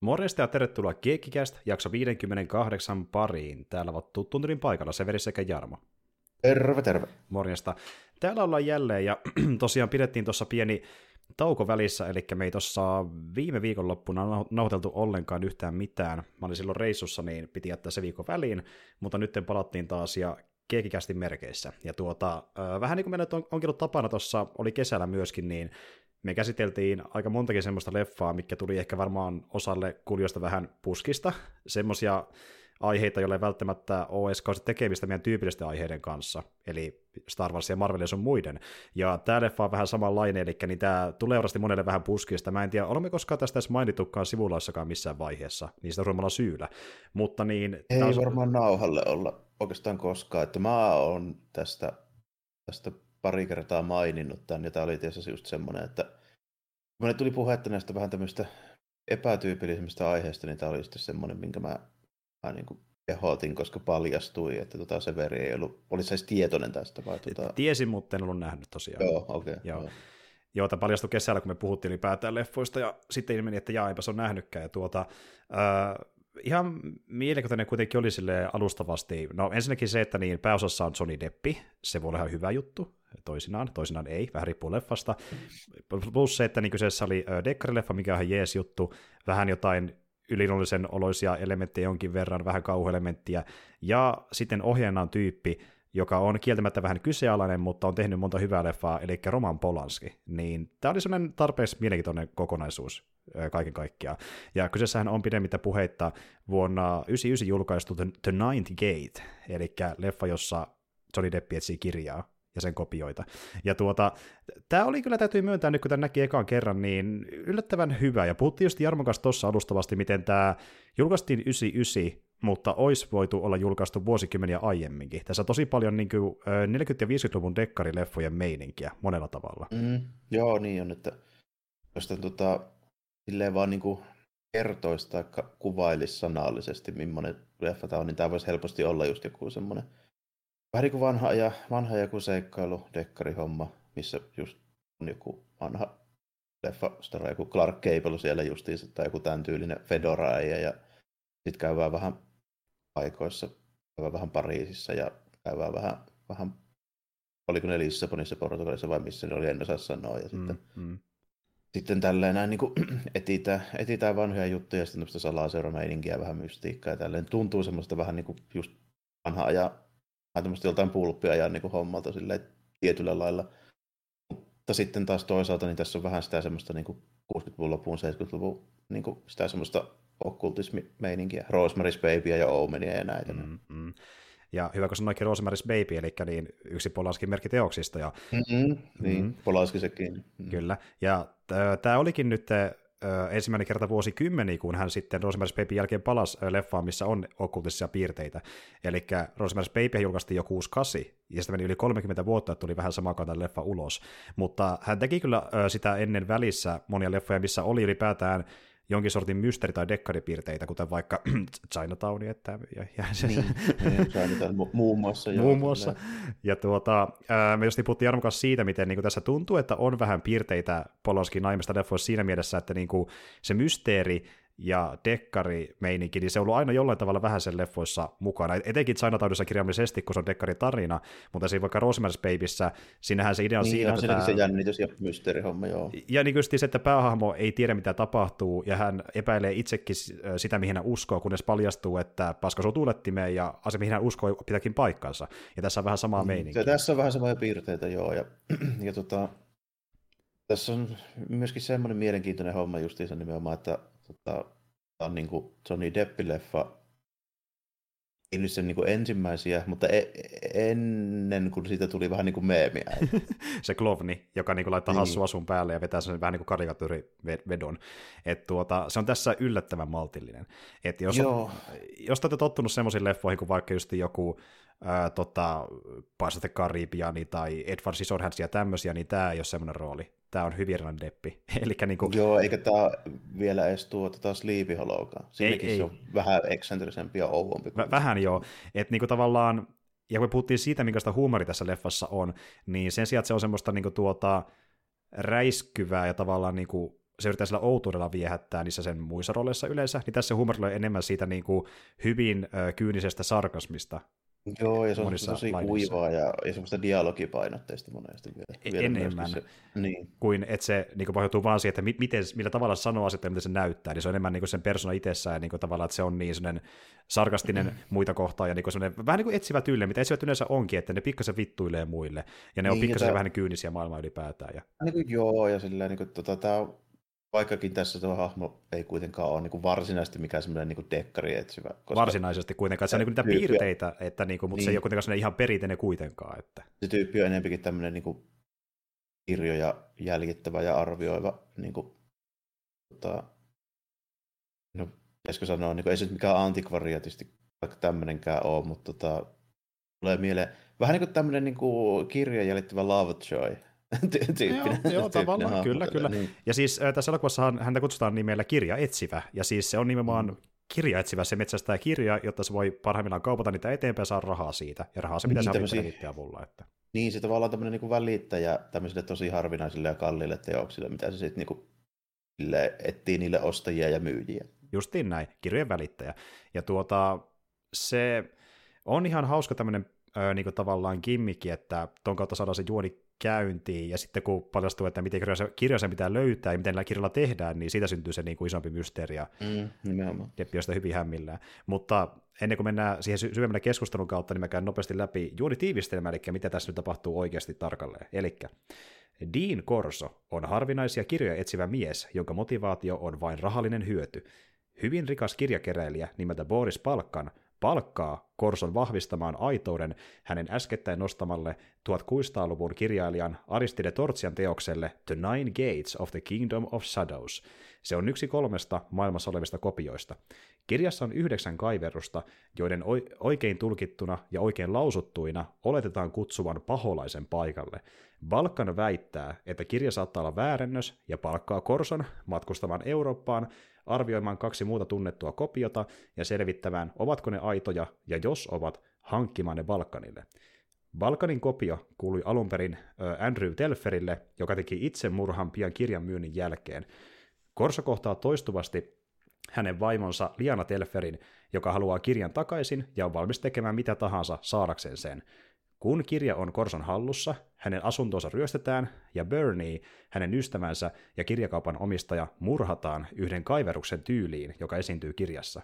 Morjesta ja tervetuloa Keikkikästä jakso 58 pariin. Täällä ovat tuttuun paikalla Severi sekä Jarmo. Terve, terve. Morjesta. Täällä ollaan jälleen ja tosiaan pidettiin tuossa pieni tauko välissä, eli me ei tuossa viime viikonloppuna nauhoiteltu ollenkaan yhtään mitään. Mä olin silloin reissussa, niin piti jättää se viikon väliin, mutta nyt palattiin taas ja keekikästi merkeissä. Ja tuota, vähän niin kuin meillä on, onkin ollut tapana tuossa, oli kesällä myöskin, niin me käsiteltiin aika montakin semmoista leffaa, mikä tuli ehkä varmaan osalle kuljosta vähän puskista. Semmoisia aiheita, joille ei välttämättä ole edes tekemistä meidän tyypillisten aiheiden kanssa, eli Star Wars ja Marvel ja sun muiden. Ja tämä leffa on vähän samanlainen, eli niin tämä tulee varmasti monelle vähän puskista. Mä en tiedä, olemme koskaan tästä edes mainittukaan sivulaissakaan missään vaiheessa, niistä suuremmalla syyllä. Mutta niin... Ei taas... varmaan nauhalle olla oikeastaan koskaan, että mä oon tästä, tästä pari kertaa maininnut tämän, ja tämä oli tietysti just semmoinen, että kun tuli puhetta näistä vähän tämmöistä epätyypillisemmistä aiheista, niin tämä oli sitten semmoinen, minkä mä, mä niin kuin kehotin, koska paljastui, että tota Severi ei ollut, olisi edes tietoinen tästä. Vai tota... Tiesin, mutta en ollut nähnyt tosiaan. Joo, okei. Okay, joo. joo. Joo, tämä paljastui kesällä, kun me puhuttiin ylipäätään leffoista, ja sitten ilmeni, että jaa, eipä se on nähnytkään. Ja tuota, äh, ihan mielenkiintoinen kuitenkin oli sille alustavasti. No ensinnäkin se, että niin pääosassa on Johnny Deppi, se voi olla ihan hyvä juttu, toisinaan, toisinaan ei, vähän riippuu leffasta. Plus se, että niin kyseessä oli dekkarileffa, mikä on ihan jees juttu, vähän jotain ylinollisen oloisia elementtejä jonkin verran, vähän kauhuelementtiä, ja sitten ohjaajana on tyyppi, joka on kieltämättä vähän kyseenalainen, mutta on tehnyt monta hyvää leffaa, eli Roman Polanski. Niin tämä oli sellainen tarpeeksi mielenkiintoinen kokonaisuus kaiken kaikkiaan. Ja kyseessähän on pidemmittä puheitta vuonna 1999 julkaistu The Ninth Gate, eli leffa, jossa Johnny Depp etsii kirjaa ja sen kopioita. Ja tuota, tämä oli kyllä, täytyy myöntää nyt, kun tämän näki ekaan kerran, niin yllättävän hyvä. Ja puhuttiin just Jarmon kanssa tuossa alustavasti, miten tämä julkaistiin 99, mutta olisi voitu olla julkaistu vuosikymmeniä aiemminkin. Tässä on tosi paljon niin kuin, 40- ja 50-luvun dekkarileffojen meininkiä monella tavalla. Mm, joo, niin on, että jos tota, silleen vaan niin kertoisi tai kuvailisi sanallisesti, millainen leffa tämä on, niin tämä voisi helposti olla just joku semmoinen vähän niin kuin vanha, ja, vanha joku seikkailu, dekkarihomma, missä just on joku vanha leffa, joku Clark Gable siellä justiinsa, tai joku tämän tyylinen Fedora ja sitten käydään vähän paikoissa, käydään vähän Pariisissa ja käydään vähän, vähän oliko ne Lissabonissa, Portugalissa vai missä ne oli, en osaa sanoa. Ja sitten, mm, mm. sitten tälleen näin niin etitään, etitään vanhoja juttuja ja sitten tämmöistä salaseura vähän mystiikkaa ja tälleen tuntuu semmoista vähän niin kuin just vanhaa ja vähän tämmöistä joltain pulppia niin kuin hommalta silleen tietyllä lailla. Mutta sitten taas toisaalta niin tässä on vähän sitä semmoista niin kuin 60-luvun lopun, 70-luvun niin kuin sitä semmoista okkultismimeininkiä, Rosemary's Babyä ja Omenia ja näitä. Mm-hmm. Ja hyvä, kun sanoikin Rosemary's Baby, eli niin yksi Polanskin merkkiteoksista. Ja... Mm-hmm. Niin, mm-hmm. Polanski sekin. Mm-hmm. Kyllä, ja tämä olikin nyt ensimmäinen kerta vuosikymmeni, kun hän sitten Rosemary's Baby jälkeen palasi leffaan, missä on okkultisia piirteitä. Eli Rosemary's Baby julkaistiin jo 68, ja sitten meni yli 30 vuotta, että tuli vähän sama kuin leffa ulos. Mutta hän teki kyllä sitä ennen välissä monia leffoja, missä oli ylipäätään jonkin sortin mysteeri- tai dekkaripiirteitä, kuten vaikka Chinatown, että, ja, ja se, niin, niin Chinatown muun muassa. muun muassa. Ja tuota, ää, me just puhuttiin Jarmo kanssa siitä, miten niin kuin tässä tuntuu, että on vähän piirteitä Polonskin naimista leffoissa siinä mielessä, että niin kuin se mysteeri ja dekkari-meininki, niin se on ollut aina jollain tavalla vähän sen leffoissa mukana. Etenkin Chinatownissa kirjaimellisesti, kun se on dekkari-tarina, mutta siinä vaikka Rosemary's Babyssä, siinähän se idea on niin, siinä, että... Tämä... se jännitys ja mysteerihomma, joo. Ja niin se, että päähahmo ei tiedä, mitä tapahtuu, ja hän epäilee itsekin sitä, mihin hän uskoo, kunnes paljastuu, että paska on tuulettimeen, ja asia, mihin hän uskoo, pitääkin paikkansa. Ja tässä on vähän samaa mm, meininkiä. Tässä on vähän samoja piirteitä, joo, ja, ja tota, tässä on myöskin semmoinen mielenkiintoinen homma justiinsa nimenomaan, että tota, on niin kuin Johnny Depp-leffa, ei nyt sen niin kuin ensimmäisiä, mutta e- ennen kuin siitä tuli vähän niin kuin meemiä. se klovni, joka niin kuin laittaa niin. hassua asun päälle ja vetää sen vähän niin kuin karikatyyrivedon. Et tuota, se on tässä yllättävän maltillinen. Et jos, on, jos olette tottunut semmoisiin leffoihin kuin vaikka just joku ää, tota, Pirates Karibiani tai Edward Scissorhands ja tämmöisiä, niin tämä ei ole semmoinen rooli tämä on hyvin erilainen deppi. Elikkä niin kuin... Joo, eikä tämä vielä edes tuo tota Sleepy Hollowkaan. Siinäkin ei, ei. se on vähän eksentrisempi ja ouompi. Väh- vähän joo. Että niin kuin tavallaan, ja kun puhuttiin siitä, minkälaista huumori tässä leffassa on, niin sen sijaan, että se on semmoista niin kuin tuota, räiskyvää ja tavallaan niin kuin se yrittää sillä outoudella viehättää niissä sen muissa rooleissa yleensä, niin tässä huumorilla on enemmän siitä niin kuin hyvin ö, kyynisestä sarkasmista. Joo, ja se on tosi lainissa. kuivaa ja, ja semmoista dialogipainotteista monesti vielä. Vielä enemmän se, niin. kuin että se niin kuin pohjautuu vaan siihen, että miten, millä tavalla sanoo asiat ja miten se näyttää, niin se on enemmän niin kuin sen persona itsessään ja niin kuin tavallaan, että se on niin sellainen sarkastinen mm. muita kohtaan ja niin kuin vähän niin kuin etsivä tyyli, mitä etsivät yleensä onkin, että ne pikkasen vittuilee muille ja ne niin, on pikkasen vähän kyynisiä maailmaa ylipäätään. Ja... Niin kuin, joo, ja sillä niin kuin, tota, tämä on Vaikkakin tässä tuo hahmo ei kuitenkaan ole niin varsinaisesti mikään semmoinen niin dekkari etsivä. Koska Varsinaisesti kuitenkaan, se on niin niitä tyyppi, piirteitä, että niin kuin, mutta niin, se ei niin. ole kuitenkaan ihan perinteinen kuitenkaan. Että. Se tyyppi on enemmänkin tämmöinen niin kuin kirjoja jäljittävä ja arvioiva, niin kuin, tota, no, pitäisikö sanoa, niin kuin, ei se nyt mikään antikvariatisti vaikka tämmöinenkään ole, mutta tota, tulee mieleen vähän niin kuin tämmöinen niin kuin kirja jäljittävä Lovejoy, tyyppinen. Joo, joo tavallaan, hahmo, kyllä, kyllä. Niin. Ja siis äh, tässä elokuvassa häntä kutsutaan nimellä kirja etsivä, ja siis se on nimenomaan mm. kirja etsivä, se metsästää kirja, jotta se voi parhaimmillaan kaupata niitä eteenpäin ja saada rahaa siitä, ja rahaa se pitäisi niin, saada avulla. Että. Niin, se tavallaan tämmöinen niin välittäjä tämmöisille tosi harvinaisille ja kalliille teoksille, mitä se sitten niin etsii niille ostajia ja myyjiä. Justiin näin, kirjojen välittäjä. Ja tuota, se on ihan hauska tämmöinen niin kuin tavallaan kimmikki, että ton kautta saadaan se juoni käyntiin, ja sitten kun paljastuu, että miten kirjoja se pitää löytää ja miten näillä kirjoilla tehdään, niin siitä syntyy se niin kuin isompi mysteeri, ja mm, nimenomaan. sitä hyvin hämmillään. Mutta ennen kuin mennään siihen syvemmän keskustelun kautta, niin mä käyn nopeasti läpi juuri tiivistelmä, eli mitä tässä nyt tapahtuu oikeasti tarkalleen. Eli Dean Corso on harvinaisia kirjoja etsivä mies, jonka motivaatio on vain rahallinen hyöty. Hyvin rikas kirjakeräilijä nimeltä Boris Palkkan palkkaa Korson vahvistamaan aitouden hänen äskettäin nostamalle 1600-luvun kirjailijan Aristide Tortsian teokselle The Nine Gates of the Kingdom of Shadows. Se on yksi kolmesta maailmassa olevista kopioista. Kirjassa on yhdeksän kaiverusta, joiden oikein tulkittuna ja oikein lausuttuina oletetaan kutsuvan paholaisen paikalle. Balkan väittää, että kirja saattaa olla väärennös ja palkkaa Korson matkustamaan Eurooppaan arvioimaan kaksi muuta tunnettua kopiota ja selvittämään, ovatko ne aitoja, ja jos ovat, hankkimaan ne Balkanille. Balkanin kopio kuului alun perin Andrew Telferille, joka teki itse murhan pian kirjan myynnin jälkeen. Korso kohtaa toistuvasti hänen vaimonsa Liana Telferin, joka haluaa kirjan takaisin ja on valmis tekemään mitä tahansa saadakseen sen. Kun kirja on Korson hallussa, hänen asuntonsa ryöstetään ja Bernie, hänen ystävänsä ja kirjakaupan omistaja murhataan yhden kaiveruksen tyyliin, joka esiintyy kirjassa.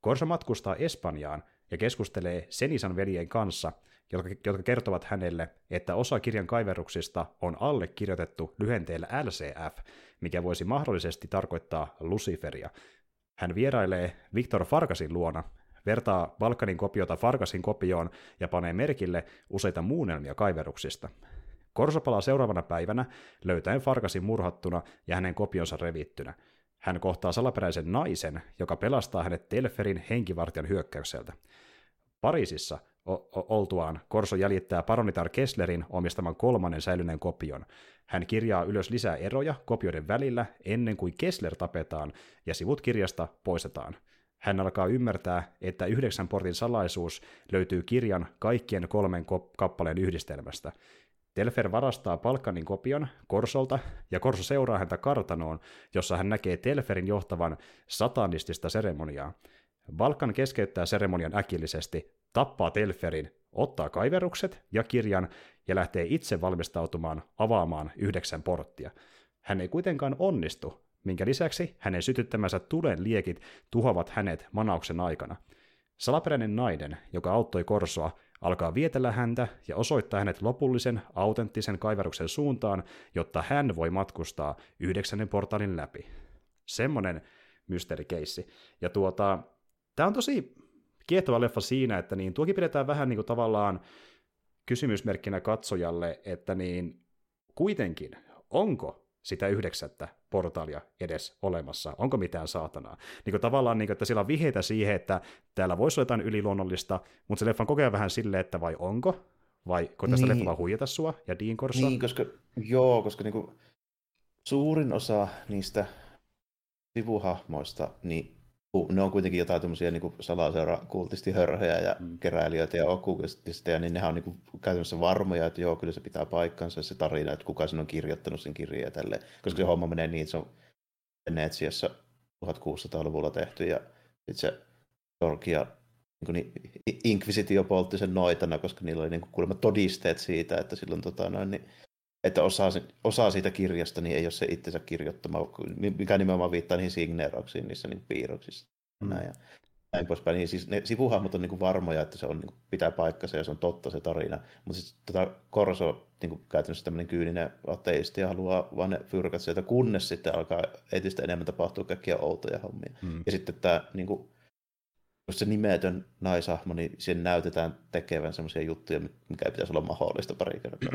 Korso matkustaa Espanjaan ja keskustelee Senisan veljen kanssa, jotka, jotka kertovat hänelle, että osa kirjan kaiveruksista on allekirjoitettu lyhenteellä LCF, mikä voisi mahdollisesti tarkoittaa Luciferia. Hän vierailee Viktor Farkasin luona, vertaa Balkanin kopiota Farkasin kopioon ja panee merkille useita muunnelmia kaiveruksista. Korso palaa seuraavana päivänä löytäen Farkasin murhattuna ja hänen kopionsa revittynä. Hän kohtaa salaperäisen naisen, joka pelastaa hänet Telferin henkivartijan hyökkäykseltä. Pariisissa oltuaan Korso jäljittää paronitar Kesslerin omistaman kolmannen säilyneen kopion. Hän kirjaa ylös lisää eroja kopioiden välillä ennen kuin Kessler tapetaan ja sivut kirjasta poistetaan – hän alkaa ymmärtää, että yhdeksän portin salaisuus löytyy kirjan kaikkien kolmen kappaleen yhdistelmästä. Telfer varastaa Palkanin kopion Korsolta, ja Korso seuraa häntä kartanoon, jossa hän näkee Telferin johtavan satanistista seremoniaa. Balkan keskeyttää seremonian äkillisesti, tappaa Telferin, ottaa kaiverukset ja kirjan ja lähtee itse valmistautumaan avaamaan yhdeksän porttia. Hän ei kuitenkaan onnistu, minkä lisäksi hänen sytyttämänsä tulen liekit tuhoavat hänet manauksen aikana. Salaperäinen nainen, joka auttoi Korsoa, alkaa vietellä häntä ja osoittaa hänet lopullisen, autenttisen kaiveruksen suuntaan, jotta hän voi matkustaa yhdeksännen portaalin läpi. Semmonen mysteerikeissi. Ja tuota, tämä on tosi kiehtova leffa siinä, että niin, tuokin pidetään vähän niin kuin tavallaan kysymysmerkkinä katsojalle, että niin kuitenkin, onko sitä yhdeksättä portaalia edes olemassa? Onko mitään saatanaa? Niin kuin tavallaan, niin kuin, että sillä on viheitä siihen, että täällä voisi olla jotain yliluonnollista, mutta se leffa kokee vähän silleen, että vai onko? Vai kun tästä niin. leffa vaan huijata sua ja Dean Corso? Niin, koska, joo, koska niin kuin, suurin osa niistä sivuhahmoista, niin ne on kuitenkin jotain tämmöisiä niin salaseura-kultistihörhejä ja mm. keräilijöitä ja okkultisteja, niin nehän on niin kuin, käytännössä varmoja, että joo, kyllä se pitää paikkansa se tarina, että kuka sen on kirjoittanut sen kirjeen tälleen, koska se mm. homma menee niin, että se on Venetsiassa 1600-luvulla tehty ja sitten se Torkia niin Inquisitio poltti sen noitana, koska niillä oli niin kuin kuulemma todisteet siitä, että silloin tota, noin, niin, että osa, osa siitä kirjasta niin ei ole se itsensä kirjoittama, mikä nimenomaan viittaa niihin signeerauksiin niissä niin piirroksissa. Mm. Näin, ja näin poispäin. Niin siis ne sivuhahmot on niin kuin varmoja, että se on, niin kuin, pitää paikkansa ja se on totta se tarina. Mutta siis tota Korso niin kuin käytännössä tämmöinen kyyninen ateisti ja haluaa vaan ne fyrkat sieltä, kunnes sitten alkaa entistä enemmän tapahtua kaikkia outoja hommia. Mm. Ja sitten tämä niin kuin, se nimetön naisahmo, niin siihen näytetään tekevän semmoisia juttuja, mikä pitäisi olla mahdollista pari kertaa.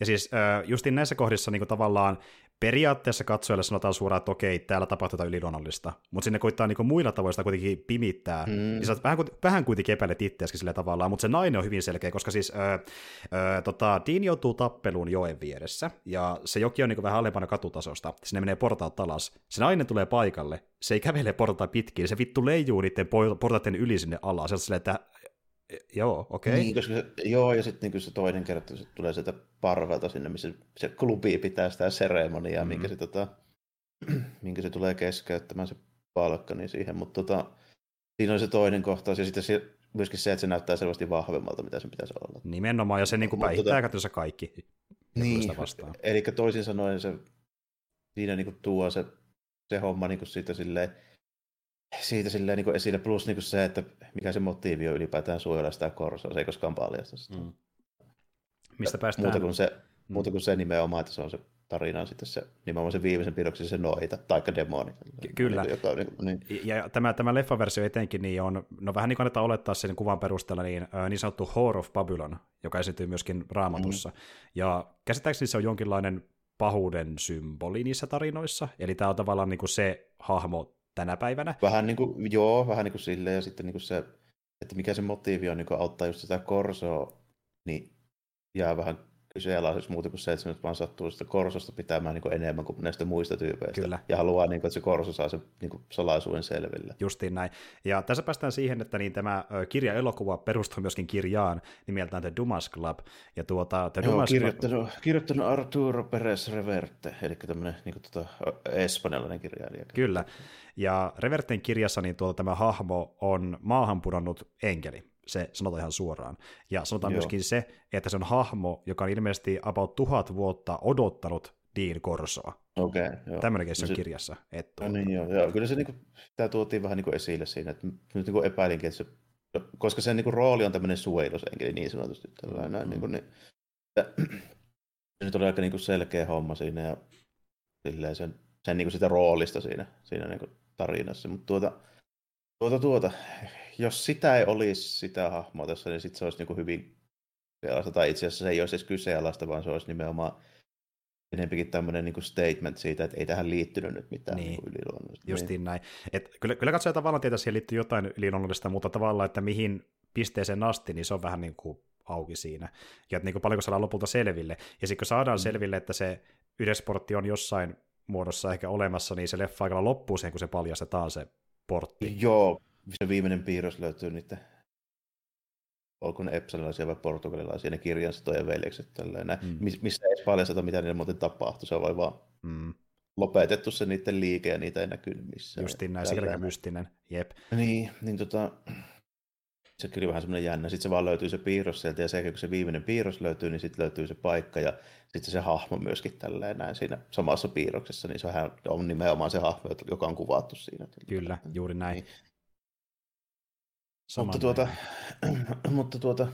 ja siis justiin näissä kohdissa niin kuin tavallaan periaatteessa katsojalle sanotaan suoraan, että okei, täällä tapahtuu jotain yliluonnollista, mutta sinne koittaa niin muilla tavoin sitä kuitenkin pimittää, mm. niin sä vähän, vähän kuitenkin epäilet itseäsi sillä tavallaan, mutta se nainen on hyvin selkeä, koska siis ö, ö, tota, Dean joutuu tappeluun joen vieressä, ja se joki on niin vähän alempana katutasosta, sinne menee portaat alas, se nainen tulee paikalle, se ei kävele portaita pitkin, se vittu leijuu niiden portaiden yli sinne alas, se että Joo, okei. Okay. Niin, koska se, joo, ja sitten niin se toinen kerta se tulee sieltä parvelta sinne, missä se klubi pitää sitä seremoniaa, mm. minkä, se, tota, minkä se tulee keskeyttämään se palkka niin siihen, mutta tota, siinä on se toinen kohtaus, ja sitten se, myöskin se, että se näyttää selvästi vahvemmalta, mitä sen pitäisi olla. Nimenomaan, ja se niin kuin päihittää tota, kaikki. Niin, eli toisin sanoen se, siinä niin kuin tuo se, se homma niin kuin siitä silleen, siitä silleen niin kuin esille, plus niin kuin se, että mikä se motiivi on ylipäätään suojella sitä korsoa, se ei koskaan paljasta sitä. Mm. Mistä päästään? Muuta kuin, se, mm. muuta kuin se nimenomaan, että se on se tarina sitten se, nimenomaan se viimeisen pidoksen se noita, taikka demoni. Ky- kyllä. Joka, niin, niin. Ja tämä, tämä leffaversio etenkin niin on, no vähän niin kuin annetaan olettaa sen kuvan perusteella, niin, niin sanottu Whore of Babylon, joka esiintyy myöskin raamatussa. Mm. Ja käsittääkseni se on jonkinlainen pahuuden symboli niissä tarinoissa, eli tämä on tavallaan niin kuin se hahmo tänä päivänä. Vähän niin kuin, joo, vähän niin kuin silleen, ja sitten niin kuin se, että mikä se motiivi on niin kuin auttaa just sitä korsoa, niin jää vähän kyseenalaiseksi muuta kuin se, että se nyt vaan sattuu sitä korsosta pitämään niin kuin enemmän kuin näistä muista tyypeistä. Kyllä. Ja haluaa, niin kuin, että se korso saa sen niin kuin salaisuuden selville. Justiin näin. Ja tässä päästään siihen, että niin tämä kirja-elokuva perustuu myöskin kirjaan nimeltään The Dumas Club. Ja tuota, The Joo, Dumas kirjoittanut, Club... kirjoittanut Arturo Perez Reverte, eli tämmöinen niin kuin, tuota, espanjalainen kirjailija. Kyllä. Ja Reverten kirjassa niin tuota, tämä hahmo on maahan pudonnut enkeli se sanotaan ihan suoraan. Ja sanotaan Joo. myöskin se, että se on hahmo, joka on ilmeisesti about tuhat vuotta odottanut Dean Corsoa. Okei, okay, joo. Tämmöinen se, kirjassa. Että no niin, joo, joo. Kyllä se niinku, tämä tuotiin vähän niinku esille siinä, että nyt niinku epäilinkin, että se, koska sen niinku rooli on tämmöinen suojelusenkeli niin sanotusti. Tällainen, mm. niinku, niin, se nyt oli aika niinku selkeä homma siinä ja silleen sen, sen niinku sitä roolista siinä, siinä niinku tarinassa. Mutta tuota, tuota, tuota, jos sitä ei olisi sitä hahmoa tässä, niin sitten se olisi niin hyvin kyseenalaista, tai itse asiassa se ei olisi edes kyseenalaista, vaan se olisi nimenomaan enempikin tämmöinen niin statement siitä, että ei tähän liittynyt nyt mitään niin. niin yliluonnollista. Justiin niin. näin. Et kyllä, kyllä katsoja tavallaan tietää, että siihen liittyy jotain yliluonnollista, mutta tavallaan, että mihin pisteeseen asti, niin se on vähän niin kuin auki siinä. Ja että niin kuin paljonko saadaan lopulta selville. Ja sitten kun saadaan mm. selville, että se yhdesportti on jossain muodossa ehkä olemassa, niin se leffa aikana loppuu siihen, kun se paljastetaan se portti. Joo, se viimeinen piirros löytyy niiden olko ne epsanilaisia vai portugalilaisia, ne kirjansitojen veljekset tälleen, mm. missä ei paljasteta, mitä niille muuten tapahtui, se on vaan mm. lopetettu se niiden liike ja niitä ei näkynyt missään. Justiin näin, se mystinen, jep. Niin, niin tota, se kyllä vähän semmoinen jännä. Sitten se vaan löytyy se piirros sieltä, ja se, kun se viimeinen piirros löytyy, niin sitten löytyy se paikka, ja sitten se hahmo myöskin tälleen näin siinä samassa piirroksessa, niin se on nimenomaan se hahmo, joka on kuvattu siinä. Kyllä, juuri näin. Niin. Saman mutta tuota, mutta tuota,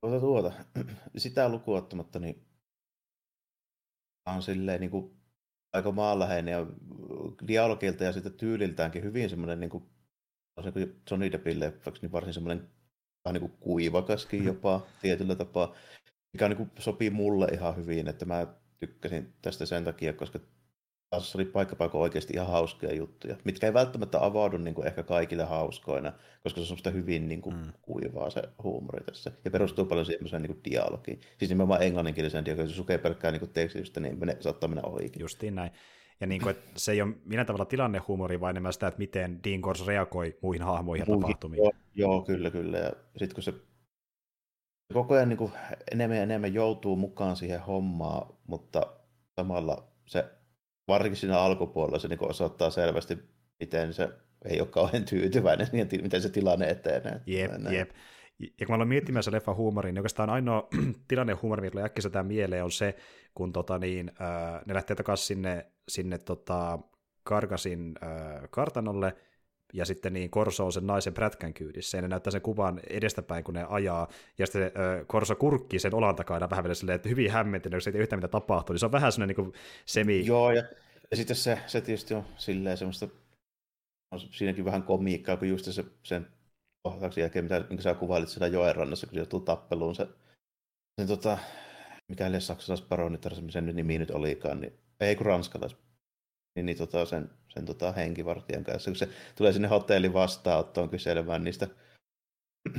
tuota, tuota, sitä lukuottamatta, niin on silleen niin kuin aika maanläheinen ja dialogilta ja sitten tyyliltäänkin hyvin semmoinen niin kuin, se kuin Johnny Deppin leffaksi, niin varsin semmoinen niin kuin kuivakaskin jopa tietyllä tapaa, mikä niin kuin sopii mulle ihan hyvin, että mä tykkäsin tästä sen takia, koska taas oli paikkapaikko oikeasti ihan hauskoja juttuja, mitkä ei välttämättä avaudu niin kuin ehkä kaikille hauskoina, koska se on semmoista hyvin niin kuin, mm. kuivaa se huumori tässä. Ja perustuu paljon semmoiseen niin dialogiin. Siis nimenomaan englanninkieliseen dialogiin, jos lukee pelkkää niin tekstitystä, niin mene, saattaa mennä ohikin. Justiin näin. Ja niin kuin, että se ei ole millään tavalla tilannehuumori, vaan enemmän sitä, että miten Dean Kors reagoi muihin hahmoihin ja tapahtumiin. Joo, joo, kyllä, kyllä. Ja sitten kun se koko ajan niin kuin enemmän ja enemmän joutuu mukaan siihen hommaan, mutta samalla se varsinkin siinä alkupuolella se niin osoittaa selvästi, miten se ei ole kauhean tyytyväinen, niin miten se tilanne etenee. Jep, jep. Ja kun mä aloin miettimään se leffa huumorin, niin oikeastaan ainoa tilanne huumori, mikä tulee äkkiä mieleen, on se, kun tota, niin, äh, ne lähtee takaisin sinne, sinne tota, Karkasin äh, kartanolle, ja sitten niin Korso on sen naisen prätkän kyydissä, ja ne näyttää sen kuvan edestäpäin, kun ne ajaa, ja sitten äh, Korso kurkkii sen olan takana vähän vielä silleen, että hyvin hämmentynyt, jos ei yhtään mitä tapahtuu, niin se on vähän sellainen niin semi... Joo, ja, ja sitten se, se tietysti on silleen semmoista, on siinäkin vähän komiikkaa, kun just se, sen kohtauksen jälkeen, mitä, minkä sä kuvailit siellä joen rannassa, kun se joutuu tappeluun, se, se tota, mikä saksalaisparonitar, sen nyt nimi nyt olikaan, niin ei kun ranskalais, niin, niin tota, sen, sen tota, henkivartijan kanssa, kun se tulee sinne hotellin vastaanottoon kyselemään niistä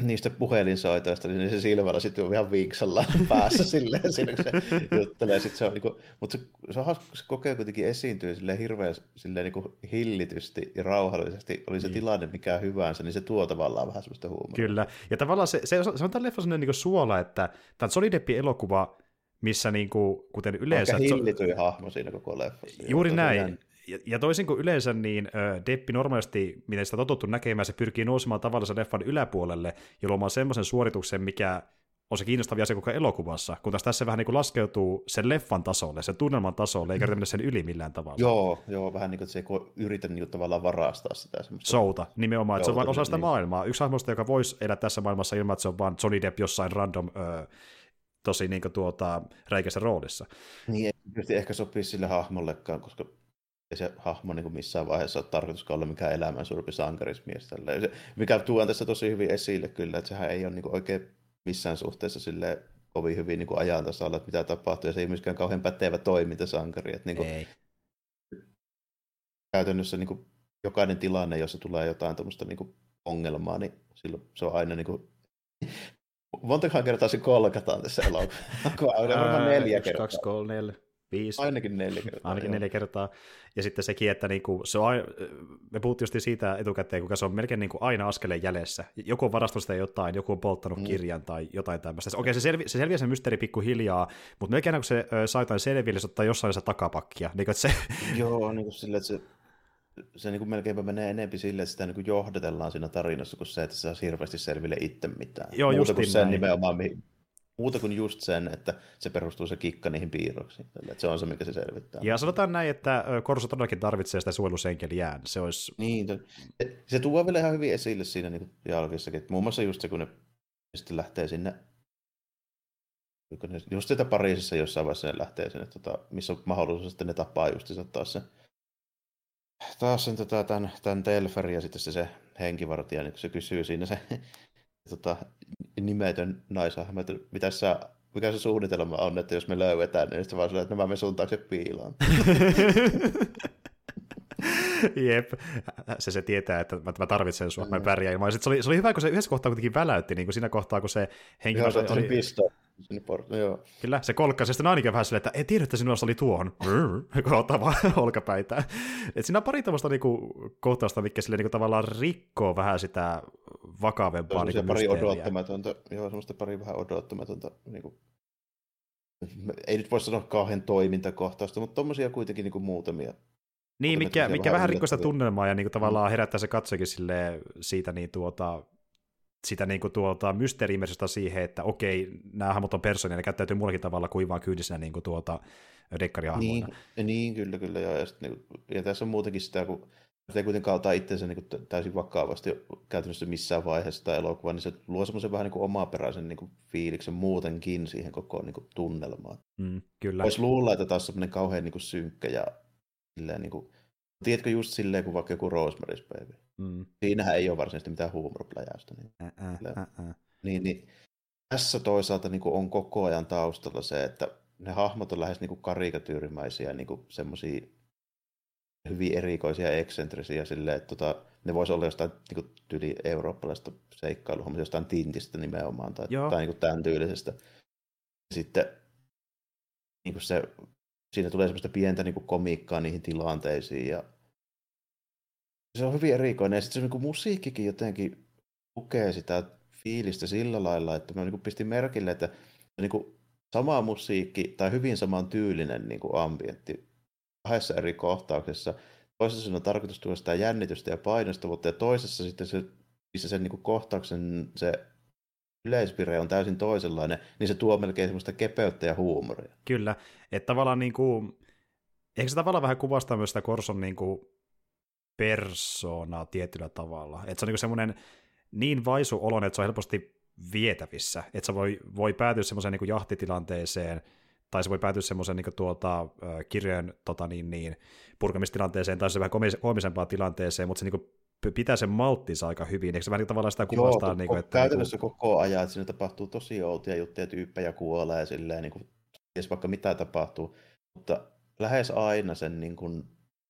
niistä puhelinsoitoista, niin se silmällä sitten on ihan vinksalla päässä silleen, siinä, kun se juttelee. Sitten se on, niin kuin, mutta se, se, on se kokee kuitenkin esiintyä silleen hirveän silleen, niin kuin hillitysti ja rauhallisesti. Oli se niin. tilanne mikä hyvänsä, niin se tuo tavallaan vähän sellaista huumoria. Kyllä, ja tavallaan se, se, se on tämän leffa sellainen niin suola, että tämä Deppin elokuva, missä niin kuin, kuten yleensä... Aika hillityin hahmo siinä koko leffassa. Juuri näin ja, ja toisin kuin yleensä, niin Deppi normaalisti, miten sitä totuttu näkemään, se pyrkii nousemaan tavallisen leffan yläpuolelle ja luomaan semmoisen suorituksen, mikä on se kiinnostavia asia koko elokuvassa, kun taas tässä vähän niin kuin laskeutuu sen leffan tasolle, sen tunnelman tasolle, eikä mennä sen yli millään tavalla. Joo, joo vähän niin kuin, että se ei yritä niin tavallaan varastaa sitä. Semmoista... Souta, nimenomaan, että se on vain osa sitä niin. maailmaa. Yksi hahmosta, joka voisi elää tässä maailmassa ilman, että se on vain Johnny Depp jossain random ö, tosi niin kuin, tuota, räikässä roolissa. Niin, ei ehkä sopii sille hahmollekaan, koska ei se hahmo niin kuin missään vaiheessa ole tarkoitus olla mikään elämän surpi sankarismies. Mikä tuo tässä tosi hyvin esille kyllä, että sehän ei ole niin kuin oikein missään suhteessa sille kovin hyvin niin kuin ajan tasalla, että mitä tapahtuu, ja se ei myöskään kauhean pätevä toimintasankari. Että niin kuin, ei. Käytännössä niin kuin, jokainen tilanne, jossa tulee jotain tuommoista niin kuin, ongelmaa, niin silloin se on aina niin kuin, Montakohan kertaa se kolkataan tässä elokuvassa? Varmaan neljä kertaa. Kaksi, kolme, neljä. Viisi. Ainakin neljä kertaa. Ainakin joo. neljä kertaa. Ja sitten sekin, että niinku, se on, me puhuttiin just siitä etukäteen, kuinka se on melkein niinku aina askeleen jäljessä. Joku on varastanut sitä jotain, joku on polttanut mm. kirjan tai jotain tämmöistä. Okei, se, selvi, se selviää se mysteeri pikkuhiljaa, mutta melkein kun se saa jotain selville, se ottaa jossain se takapakkia. Niin, se... Joo, niin kuin sille, että se se niin kuin melkeinpä menee enemmän sille, että sitä niin kuin johdatellaan siinä tarinassa, kuin se, että se saa hirveästi selville itse mitään. Joo, Muuta kuin sen näin. nimenomaan, muuta kuin just sen, että se perustuu se kikka niihin piirroksiin. Että se on se, mikä se selvittää. Ja sanotaan näin, että Korso todellakin tarvitsee sitä suojelusenkeliään. Se olisi... Niin, se, tuo vielä ihan hyvin esille siinä niin jalkissakin. Muun muassa just se, kun ne sitten lähtee sinne just sitä Pariisissa jossain vaiheessa ne lähtee sinne, tota, missä on mahdollisuus, että ne tapaa just taas sen taas sen, tota, tämän, tämän Telferin ja sitten se, se henkivartija, niin kun se kysyy siinä se tota, nimetön naishahmo, että mitä sä, mikä se suunnitelma on, että jos me löydetään, niin sitten vaan sillä, että no mä menen sun taakse piilaan. Jep, se, se tietää, että mä, mä tarvitsen sua, mä pärjään. Sitten se oli, se oli hyvä, kun se yhdessä kohtaa kuitenkin väläytti, niin kuin siinä kohtaa, kun se henkilö... Joo, se oli... No, joo. Kyllä, se kolkkasi, sitten ainakin vähän silleen, että ei tiedä, että sinulla oli tuohon, kun ottaa vaan olkapäitä. Et siinä on pari tämmöistä niinku, kohtausta, mikä sille niinku, tavallaan rikkoo vähän sitä vakavempaa niinku, pari odottamatonta, joo, semmoista pari vähän odottamatonta, niinku, ei nyt voi sanoa kauhean toimintakohtausta, mutta tommosia kuitenkin niinku, muutamia niin, mikä, mikä vähän rikkoo sitä tunnelmaa ja niin kuin, tavallaan herättää se katsokin sille siitä niin tuota, sitä niin kuin tuota mysteerimersusta siihen, että okei, nämä hahmot on persoonia, ne käyttäytyy muullakin tavalla kuin vaan kyydisenä niin kuin tuota dekkariahmoina. Niin, niin, kyllä, kyllä. Joo. Ja, sitten, niin, ja tässä on muutenkin sitä, kun se ei kuitenkaan ota itsensä niin kuin täysin vakavasti käytännössä missään vaiheessa tai elokuvaa, niin se luo semmoisen vähän niin kuin omaperäisen niin kuin fiiliksen muutenkin siihen koko niin kuin tunnelmaan. Mm, kyllä. Voisi luulla, että taas semmoinen kauhean niin kuin synkkä ja silleen, niin kuin, tiedätkö just silleen kuin vaikka joku Rosemary's Baby. Mm. Siinähän ei ole varsinaisesti mitään huumoropläjäystä. Niin, niin, niin, tässä toisaalta niin kuin on koko ajan taustalla se, että ne hahmot on lähes niin kuin karikatyyrimäisiä, niin kuin semmoisia hyvin erikoisia, eksentrisiä, silleen, että tota, ne voisi olla jostain niin kuin, tyyli eurooppalaista seikkailuhommista, jostain tintistä nimenomaan, tai, tai niin kuin tämän tyylisestä. Sitten niin kuin se siinä tulee semmoista pientä niin kuin komiikkaa niihin tilanteisiin ja se on hyvin erikoinen. Ja sitten se niin musiikkikin jotenkin tukee sitä fiilistä sillä lailla, että mä niin pistin merkille, että niin kuin sama musiikki tai hyvin saman tyylinen niin kuin ambientti kahdessa eri kohtauksessa. Toisessa siinä on tarkoitus tuoda sitä jännitystä ja painostavuutta, ja toisessa sitten se, missä sen niin kuin kohtauksen se yleispire on täysin toisenlainen, niin se tuo melkein semmoista kepeyttä ja huumoria. Kyllä, että tavallaan niin kuin, eikö se tavallaan vähän kuvastaa myös sitä Korson niin kuin persoonaa tietyllä tavalla, että se on niin semmoinen niin vaisu olon, että se on helposti vietävissä, että se voi, voi päätyä semmoiseen niin jahtitilanteeseen, tai se voi päätyä semmoisen niin tuota, kirjojen tota, niin, niin, purkamistilanteeseen, tai se vähän komisempaan tilanteeseen, mutta se niin pitää sen malttinsa aika hyvin, eikö se vähän tavallaan sitä kuvastaa? Joo, niin kuin, että käytännössä niin kuin... koko ajan, että siinä tapahtuu tosi outia juttuja, tyyppejä kuolee, silleen, niin kuin, ties vaikka mitä tapahtuu, mutta lähes aina sen niin kuin,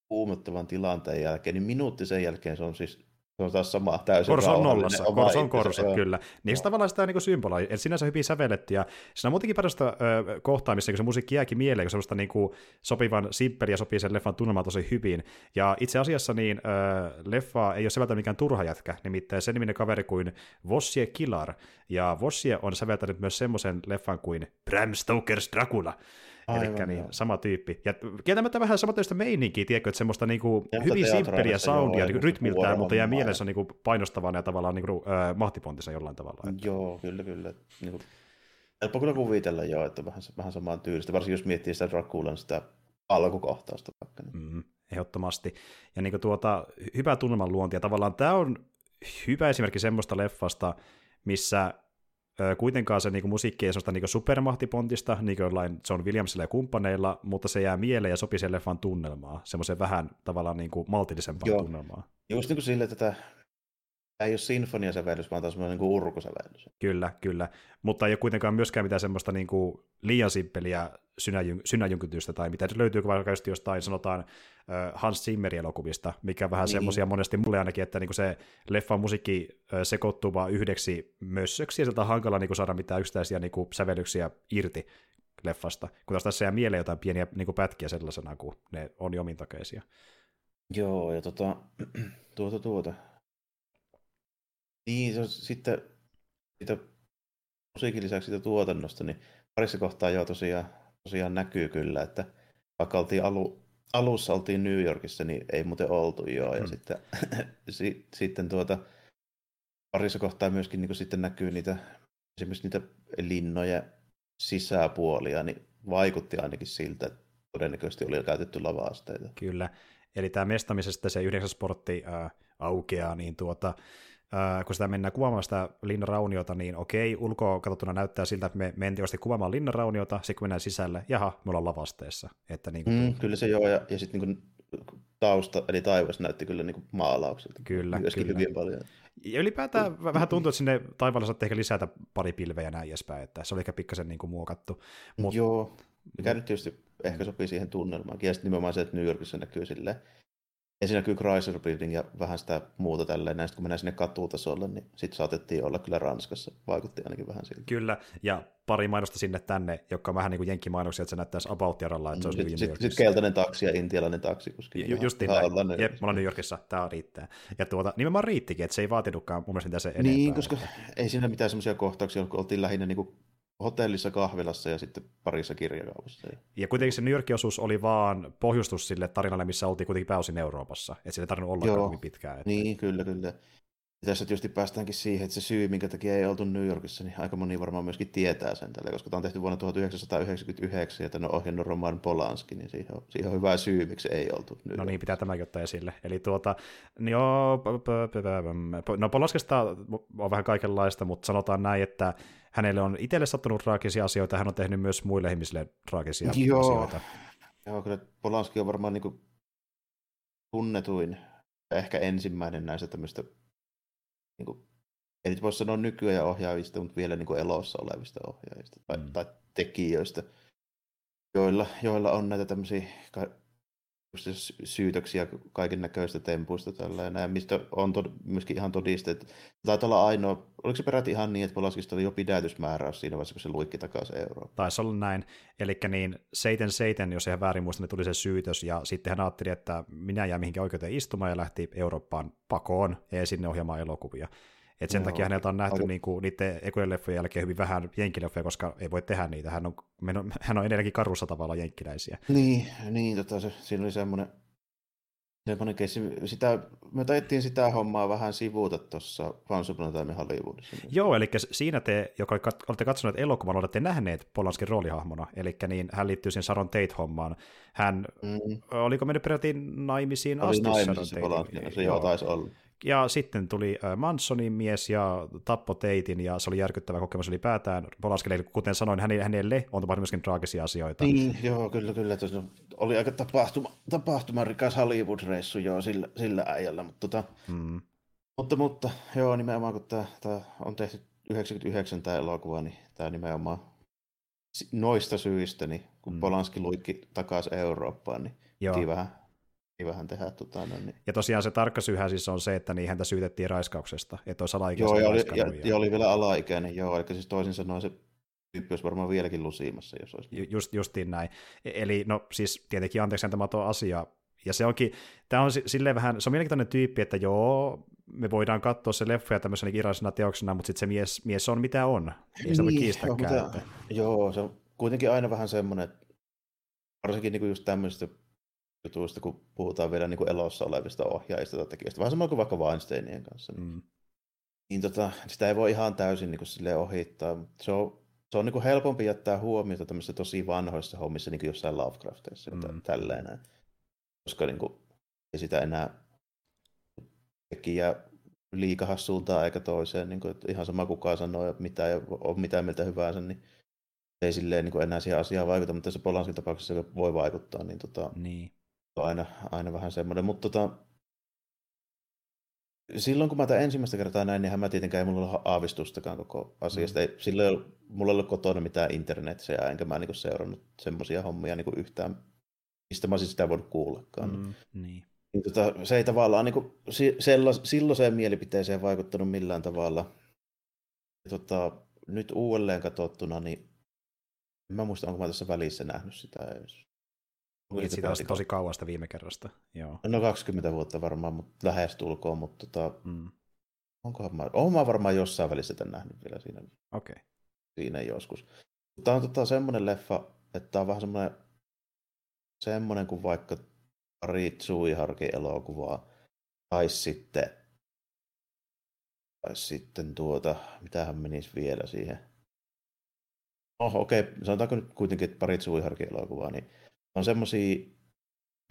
kuumottavan tilanteen jälkeen, niin minuutti sen jälkeen se on siis se on taas sama täysin Korso on nollassa, korso on korso, se, kyllä. Niin se tavallaan sitä niin symboloi, että sinänsä hyvin sävelletty, ja siinä on muutenkin parasta ö, kohtaa, missä se musiikki jääkin mieleen, kun semmoista niin kuin, sopivan simppeli ja sopii sen leffan tunnelmaan tosi hyvin. Ja itse asiassa niin ö, leffa ei ole säveltänyt mikään turha jätkä, nimittäin sen niminen kaveri kuin Vossie Kilar, ja Vossie on säveltänyt myös semmoisen leffan kuin Bram Stoker's Dracula, Eli niin, sama tyyppi. Ja kieltämättä vähän samanlaista meininkiä, tiedätkö, että semmoista niinku hyvin simppeliä soundia joo, niin rytmiltään, mutta jää mielessä niinku painostavana ja tavallaan niinku, äh, mahtipontissa jollain tavalla. Että. Joo, kyllä, kyllä. Niin kuin, helppo kyllä kuvitella jo, että vähän, vähän samaan tyylistä, varsinkin jos miettii sitä Draculan sitä alkukohtausta vaikka. Niin. Mm, ehdottomasti. Ja niin tuota, hyvä tunnelman luonti, ja tavallaan tämä on hyvä esimerkki semmoista leffasta, missä kuitenkaan se niinku, musiikki ei sellaista niinku, supermahtipontista, niin kuin jollain John Williamsilla ja kumppaneilla, mutta se jää mieleen ja sopii sen leffan tunnelmaan, semmoisen vähän tavallaan niinku, maltillisempaan Joo. tunnelmaan. Just niin kuin sille, tätä ei ole sinfoniasävellys, vaan taas semmoinen niin urkusävellys. Kyllä, kyllä. Mutta ei ole kuitenkaan myöskään mitään semmoista niin kuin liian simppeliä synäjynkytystä, tai mitä löytyy vaikka just jostain, sanotaan Hans Zimmerin elokuvista, mikä vähän niin. semmoisia monesti mulle ainakin, että niin kuin se leffan musiikki sekoittuu vaan yhdeksi mössöksi, ja sieltä on hankala niin kuin saada mitään yksittäisiä niin kuin sävellyksiä irti leffasta, kun taas tässä jää mieleen jotain pieniä niin kuin pätkiä sellaisena, kun ne on jo omintakeisia. Joo, ja tota, tuota, tuota, niin, se on sitten siitä musiikin lisäksi siitä tuotannosta, niin parissa kohtaa jo tosiaan, tosiaan näkyy kyllä, että vaikka oltiin alu, alussa oltiin New Yorkissa, niin ei muuten oltu joo, ja hmm. sitten, si, sitten tuota, parissa kohtaa myöskin niin sitten näkyy niitä, esimerkiksi niitä linnoja sisäpuolia, niin vaikutti ainakin siltä, että todennäköisesti oli käytetty lava-asteita. Kyllä, eli tämä mestamisesta se yhdeksäs sportti ää, aukeaa, niin tuota, äh, kun sitä mennään kuvaamaan sitä linnarauniota, niin okei, ulkoa katsottuna näyttää siltä, että me mentiin vasta kuvaamaan linnarauniota, sitten kun mennään sisälle, jaha, me ollaan lavasteessa. Että niin kuin mm, kyllä se joo, ja, ja sitten niin tausta, eli taivas näytti kyllä niin maalaukselta. Kyllä, Myöskin kyllä. hyvin paljon. Ja ylipäätään mm. vähän tuntuu, että sinne taivaalle saatte ehkä lisätä pari pilveä näin edespäin, että se oli ehkä pikkasen niin kuin muokattu. Mut, joo, mikä nyt tietysti ehkä sopii siihen tunnelmaankin, ja sitten nimenomaan se, että New Yorkissa näkyy silleen siinä näkyy Chrysler Building ja vähän sitä muuta tälleen. Näistä kun mennään sinne katutasolle, niin sitten saatettiin olla kyllä Ranskassa. Vaikutti ainakin vähän siltä. Kyllä, ja pari mainosta sinne tänne, joka on vähän niin kuin jenkkimainoksia, että se näyttäisi about jaralla, että se olisi Sitten sit, sit keltainen taksi ja intialainen taksi. Ju, just niin, Jep, me ollaan New Yorkissa, tämä riittää. Ja tuota, nimenomaan riittikin, että se ei vaatinutkaan mun mielestä se enempää. Niin, koska ei siinä mitään semmoisia kohtauksia, kun oltiin lähinnä niin kuin hotellissa, kahvilassa ja sitten parissa kirjakaupassa. Ja kuitenkin se New Yorkin osuus oli vaan pohjustus sille tarinalle, missä oltiin kuitenkin pääosin Euroopassa. Että se ei tarvinnut olla Joo, pitkään. Että... Niin, kyllä, kyllä. Ja tässä tietysti päästäänkin siihen, että se syy, minkä takia ei oltu New Yorkissa, niin aika moni varmaan myöskin tietää sen tälle, koska tämä on tehty vuonna 1999 ja tämän on ohjannut Roman Polanski, niin siihen on, siihen on hyvä syy, miksi ei oltu New No niin, pitää tämäkin ottaa esille. Eli tuota, niin joo, no Polanskista on vähän kaikenlaista, mutta sanotaan näin, että hänelle on itselle sattunut traagisia asioita, hän on tehnyt myös muille ihmisille traagisia Joo. asioita. Joo, kyllä Polanski on varmaan niin kuin tunnetuin ehkä ensimmäinen näistä tämmöistä, niin kuin, ei nyt voi sanoa nykyään ohjaajista, mutta vielä niin kuin elossa olevista ohjaajista tai, mm. tai tekijöistä, joilla, joilla on näitä tämmöisiä syytöksiä kaiken näköistä tempuista tällä näin, mistä on tod- myöskin ihan todisteet. Taitaa olla ainoa, oliko se peräti ihan niin, että Polaskista oli jo pidätysmääräys siinä vaiheessa, kun se luikki takaisin euroon? Taisi olla näin. Eli niin seiten seiten, jos ihan väärin muista, niin tuli se syytös, ja sitten hän ajatteli, että minä jään mihinkä oikeuteen istumaan, ja lähti Eurooppaan pakoon, ja sinne ohjaamaan elokuvia. Et sen Joo. takia häneltä on nähty Aika... niinku, niiden ekojen leffojen jälkeen hyvin vähän jenkkileffoja, koska ei voi tehdä niitä. Hän on, hän on edelleenkin karussa tavalla jenkkiläisiä. Niin, niin tota, se, siinä oli semmoinen Semmoinen keissi, sitä, me taidettiin sitä hommaa vähän sivuuta tuossa Once Upon a Time Hollywoodissa. Joo, eli siinä te, joka olette katsoneet elokuvan, olette nähneet Polanskin roolihahmona, eli niin hän liittyy siihen Sharon Tate-hommaan. Hän, mm. oliko mennyt peräti naimisiin Oli asti naimisissa Polanski, se joo, taisi olla. Ja sitten tuli Mansonin mies ja tappo Teitin, ja se oli järkyttävä kokemus ylipäätään Polanskille. Kuten sanoin, hänelle on tapahtunut myöskin traagisia asioita. Niin, joo, kyllä, kyllä. Tuossa oli aika tapahtuma, tapahtumarikas Hollywood-reissu joo sillä, sillä äijällä, mutta, tota, mm. mutta, mutta joo, nimenomaan kun tämä, tämä on tehty 99 tämä elokuva, niin tämä nimenomaan noista syistä, niin kun mm. Polanski luikki takaisin Eurooppaan, niin Joo. vähän vähän tehdä. Tota, no, niin. Ja tosiaan se tarkka syyhän siis on se, että niin häntä syytettiin raiskauksesta, että olisi alaikäinen. Joo, ja oli, ja, ja, oli vielä alaikäinen, joo, eli siis toisin sanoen se tyyppi olisi varmaan vieläkin lusiimassa, jos olisi. Just, justiin näin. E- eli no siis tietenkin anteeksi tuo asia, ja se onkin, tämä on silleen vähän, se on mielenkiintoinen tyyppi, että joo, me voidaan katsoa se leffoja tämmöisenä kirjallisena teoksena, mutta sitten se mies, mies on mitä on. Ei sitä niin, voi joo, Mutta, joo, se on kuitenkin aina vähän semmoinen, varsinkin niinku just tämmöistä jutuista, kun puhutaan vielä niin kuin elossa olevista ohjaajista tai tekijöistä. Vähän sama kuin vaikka Weinsteinien kanssa. Niin, mm. niin tota, sitä ei voi ihan täysin niin kuin ohittaa. Se on, se on niin kuin helpompi jättää huomiota tämmöisissä tosi vanhoissa hommissa, niin kuin jossain Lovecraftissa mm. tälleen. Koska niin kuin, ei sitä enää tekijä liikahas suuntaan eikä toiseen. Niin kuin, että ihan sama kukaan sanoo ja mitä ja on mitä mieltä hyvänsä, niin ei silleen niin kuin enää siihen asiaan vaikuta, mutta tässä Polanskin tapauksessa se voi vaikuttaa. Niin, tota, niin aina, aina vähän semmoinen, mutta tota, silloin kun mä tämän ensimmäistä kertaa näin, niin mä tietenkään ei mulla ole aavistustakaan koko asiasta. Mm. Ei, silloin ei, mulla ei ollut kotona mitään internetiä, enkä mä niin seurannut semmoisia hommia niin yhtään, mistä mä olisin sitä voinut kuullakaan. Mm, niin. Niin tota, se ei tavallaan niin kuin, silloiseen mielipiteeseen vaikuttanut millään tavalla. Ja tota, nyt uudelleen katsottuna, niin en mä muista, onko mä tässä välissä nähnyt sitä edes. Niin, sitä on tosi kauasta viime kerrasta. Joo. No 20 vuotta varmaan, mutta lähestulkoon, mutta tota, mm. onkohan mä, olen mä varmaan jossain välissä tämän nähnyt vielä siinä, okay. siinä joskus. Tämä on tota, semmoinen leffa, että tämä on vähän semmoinen, semmoinen kuin vaikka pari Tsuiharkin elokuvaa, tai sitten, tai sitten tuota, mitähän menisi vielä siihen. Oh, okei, okay. sanotaanko nyt kuitenkin, että pari Tsuiharkin elokuvaa, niin on semmosia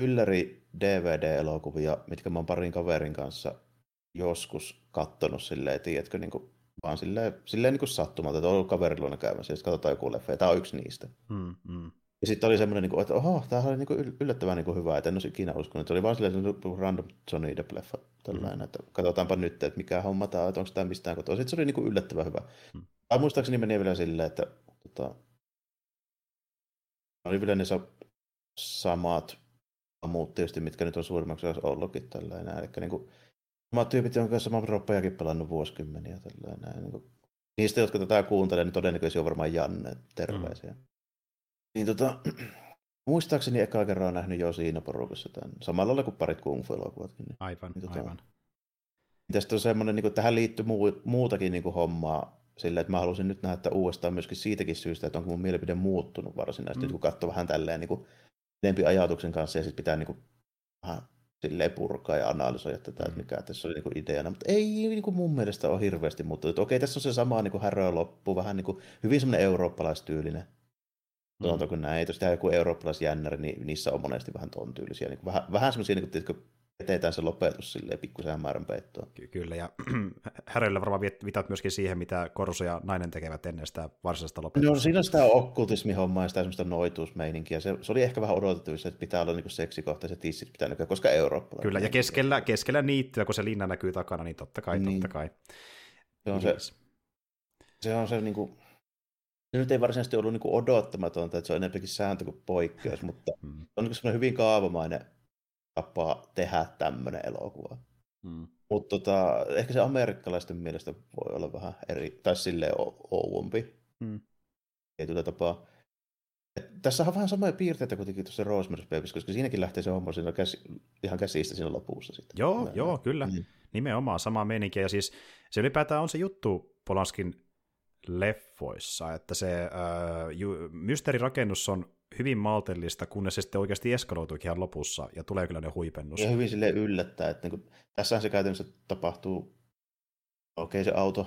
ylläri DVD-elokuvia, mitkä mä oon parin kaverin kanssa joskus kattonut silleen, tiedätkö, niin kuin, vaan silleen, silleen niin kuin sattumalta, että on ollut kaveriluona käymässä, ja sitten katsotaan joku leffa, ja tämä on yksi niistä. Mm, mm. Ja sitten oli semmoinen, niin että oho, tämä oli niin yllättävän niin hyvä, että en olisi ikinä uskonut. Että oli vaan silleen random Johnny Depp-leffa, tällainen, mm. että katsotaanpa nyt, että mikä homma tämä on, että onko tämä mistään kotoa. Sitten se oli yllättävän hyvä. Mm. Tai muistaakseni meni vielä silleen, että tota, oli vielä ne samat muut tietysti, mitkä nyt on suurimmaksi ollutkin tällainen. Eli niin kuin, samat tyypit, jonka kanssa mä oon roppajakin pelannut vuosikymmeniä tällainen. Niin kuin, niistä, jotka tätä kuuntelee, niin todennäköisesti on varmaan Janne. Terveisiä. Mm. Niin tota, muistaakseni eka kerran on nähnyt jo siinä porukassa tämän. Samalla lailla kuin parit kung fu-elokuvatkin. Niin, aivan, niin, tota, aivan. Tästä on semmoinen, niin kuin, tähän liittyy muu, muutakin niin kuin, hommaa sillä, että mä halusin nyt nähdä uudestaan myöskin siitäkin syystä, että onko mun mielipide muuttunut varsinaisesti, mm. kun katsoo vähän tälleen niin kuin, pidempi ajatuksen kanssa ja sitten pitää niin kuin, vähän silleen purkaa ja analysoida tätä, mm. että mikä tässä oli niin kuin ideana. Mutta ei niin kuin mun mielestä ole hirveästi muuttunut. Okei, tässä on se sama niin häröä loppu, vähän niin kuin, hyvin semmoinen eurooppalaistyylinen. Mm. Sanotaanko näin, jos tehdään joku eurooppalaisjännäri, niin niissä on monesti vähän ton tyylisiä. Niin kuin, vähän, vähän semmoisia, niin kuin, etetään se lopetus silleen pikkusen määrän peittoon. Ky- kyllä, ja Häröllä varmaan viitat myöskin siihen, mitä Korso ja nainen tekevät ennen sitä varsinaista lopetusta. No siinä on sitä okkultismihommaa ja sitä semmoista noituusmeininkiä. Se, se oli ehkä vähän odotettavissa, että pitää olla niin seksikohtaiset tissit pitää näkyä, koska Eurooppa. Kyllä, ja keskellä, keskellä niittyä, kun se linna näkyy takana, niin totta kai, niin. totta kai. Se on se, se, on se niin kuin, se nyt ei varsinaisesti ollut niin kuin odottamatonta, että se on enemmänkin sääntö kuin poikkeus, mutta hmm. on niin semmoinen hyvin kaavamainen tapa tehdä tämmöinen elokuva. Mm. Mutta tota, ehkä se amerikkalaisten mielestä voi olla vähän eri, tai silleen ouompi mm. tietyllä tapaa. Et tässä on vähän samoja piirteitä kuitenkin tuossa Rosemary's Babies, koska siinäkin lähtee se homma siinä käsi, ihan käsistä siinä lopussa. Sitten. Joo, Näin. joo, kyllä. Mm. Nimenomaan sama meininki, ja siis se ylipäätään on se juttu Polanskin leffoissa, että se äh, ju, mysteerirakennus on hyvin maltillista, kunnes se sitten oikeasti eskaloituikin ihan lopussa, ja tulee kyllä ne huipennus. Ja hyvin sille yllättää, että niin tässähän se käytännössä tapahtuu, okei okay, se auto,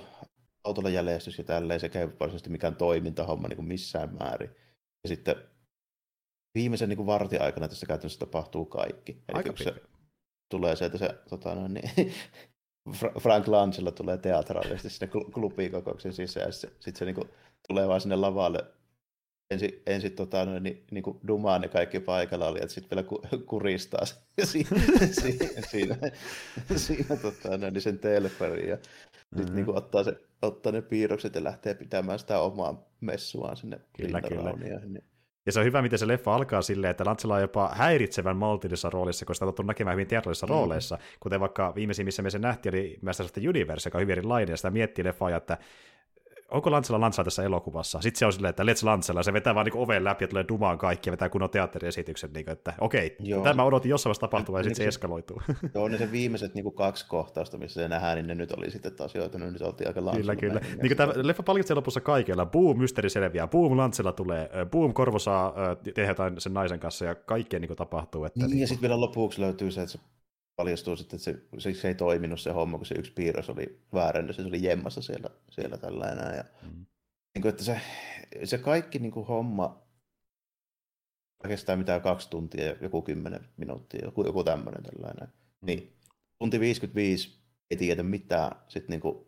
autolla jäljestys ja tälleen, se käy varsinaisesti mikään toimintahomma niin kuin missään määrin. Ja sitten viimeisen niin vartin aikana tässä käytännössä tapahtuu kaikki. Eli Aika se tulee se, että se tota, no, niin, Frank Langella tulee teatraalisesti sinne klubikokouksen sisään, sitten se niin kuin, tulee vaan sinne lavalle ensin, ensin tota, no, niin, niin kuin dumaa ne kaikki paikalla oli, että sitten vielä ku, kuristaa siinä, siinä, siinä, siinä tota, no, niin sen teleferiin ja mm-hmm. sitten niin ottaa, se, ottaa ne piirrokset ja lähtee pitämään sitä omaa messuaan sinne kyllä, kyllä. Niin. Ja se on hyvä, miten se leffa alkaa silleen, että Lantsella on jopa häiritsevän maltillisessa roolissa, koska sitä on näkemään hyvin teatrallisissa mm. rooleissa, kuten vaikka viimeisin, missä me sen nähtiin, oli Masters of the Universe, joka on hyvin erilainen, ja sitä miettii leffa, että onko Lantsella Lantsella tässä elokuvassa? Sitten se on silleen, että Let's Lantsella, se vetää vaan niin oven läpi ja tulee dumaan kaikki ja vetää kunnon teatteriesityksen, niin kuin, että okei, Joo. tämä odotin jossain vaiheessa tapahtumaan ja sitten se eskaloituu. Joo, niin se viimeiset niin kuin kaksi kohtausta, missä se nähdään, niin ne nyt oli sitten taas joutunut, nyt oltiin aika Lantsella. Kyllä, kyllä. Niin kuin tämä leffa palkitsee lopussa kaikilla, boom, mysteeri selviää, boom, Lantsella tulee, boom, Korvo saa tehdä jotain sen naisen kanssa ja kaikkea niin kuin tapahtuu. Että, niin, niin ja sitten vielä lopuksi löytyy se, että se paljastuu sitten, että se, se, se ei toiminut se homma, kun se yksi piirros oli väärennys ja se oli jemmassa siellä, siellä tällainen. Ja, mm. niin kuin, että se, se kaikki niin kuin homma kestää mitään kaksi tuntia ja joku kymmenen minuuttia, joku, joku tämmöinen tällainen. Mm. Niin tunti 55 ei tiedä mitään, sitten niin kuin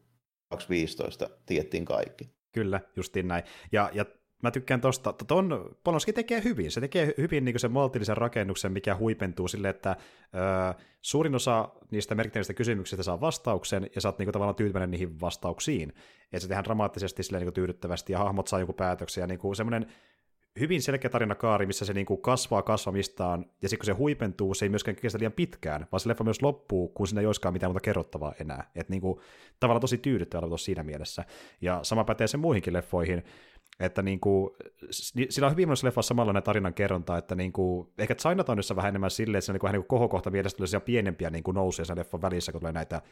2.15 tiedettiin kaikki. Kyllä, justiin näin. Ja, ja mä tykkään tosta, ton Polonski tekee hyvin, se tekee hyvin niin sen maltillisen rakennuksen, mikä huipentuu sille, että ö, suurin osa niistä merkittävistä kysymyksistä saa vastauksen, ja sä oot niin tavallaan tyytyväinen niihin vastauksiin, että se tehdään dramaattisesti sille niin tyydyttävästi, ja hahmot saa joku päätöksen, ja niin semmoinen hyvin selkeä tarinakaari, missä se niin kuin kasvaa kasvamistaan, ja sitten kun se huipentuu, se ei myöskään kestä liian pitkään, vaan se leffa myös loppuu, kun siinä ei olisikaan mitään muuta kerrottavaa enää. Että niin kuin, tavallaan tosi tyydyttävä siinä mielessä. Ja sama pätee sen muihinkin leffoihin, että niin kuin, sillä on hyvin monessa leffassa samanlainen tarinan kerronta, että niin kuin, ehkä Chinatownissa vähän enemmän silleen, että se on niin kuin, kohokohta mielessä tulee pienempiä niin kuin nousuja sen leffan välissä, kun tulee näitä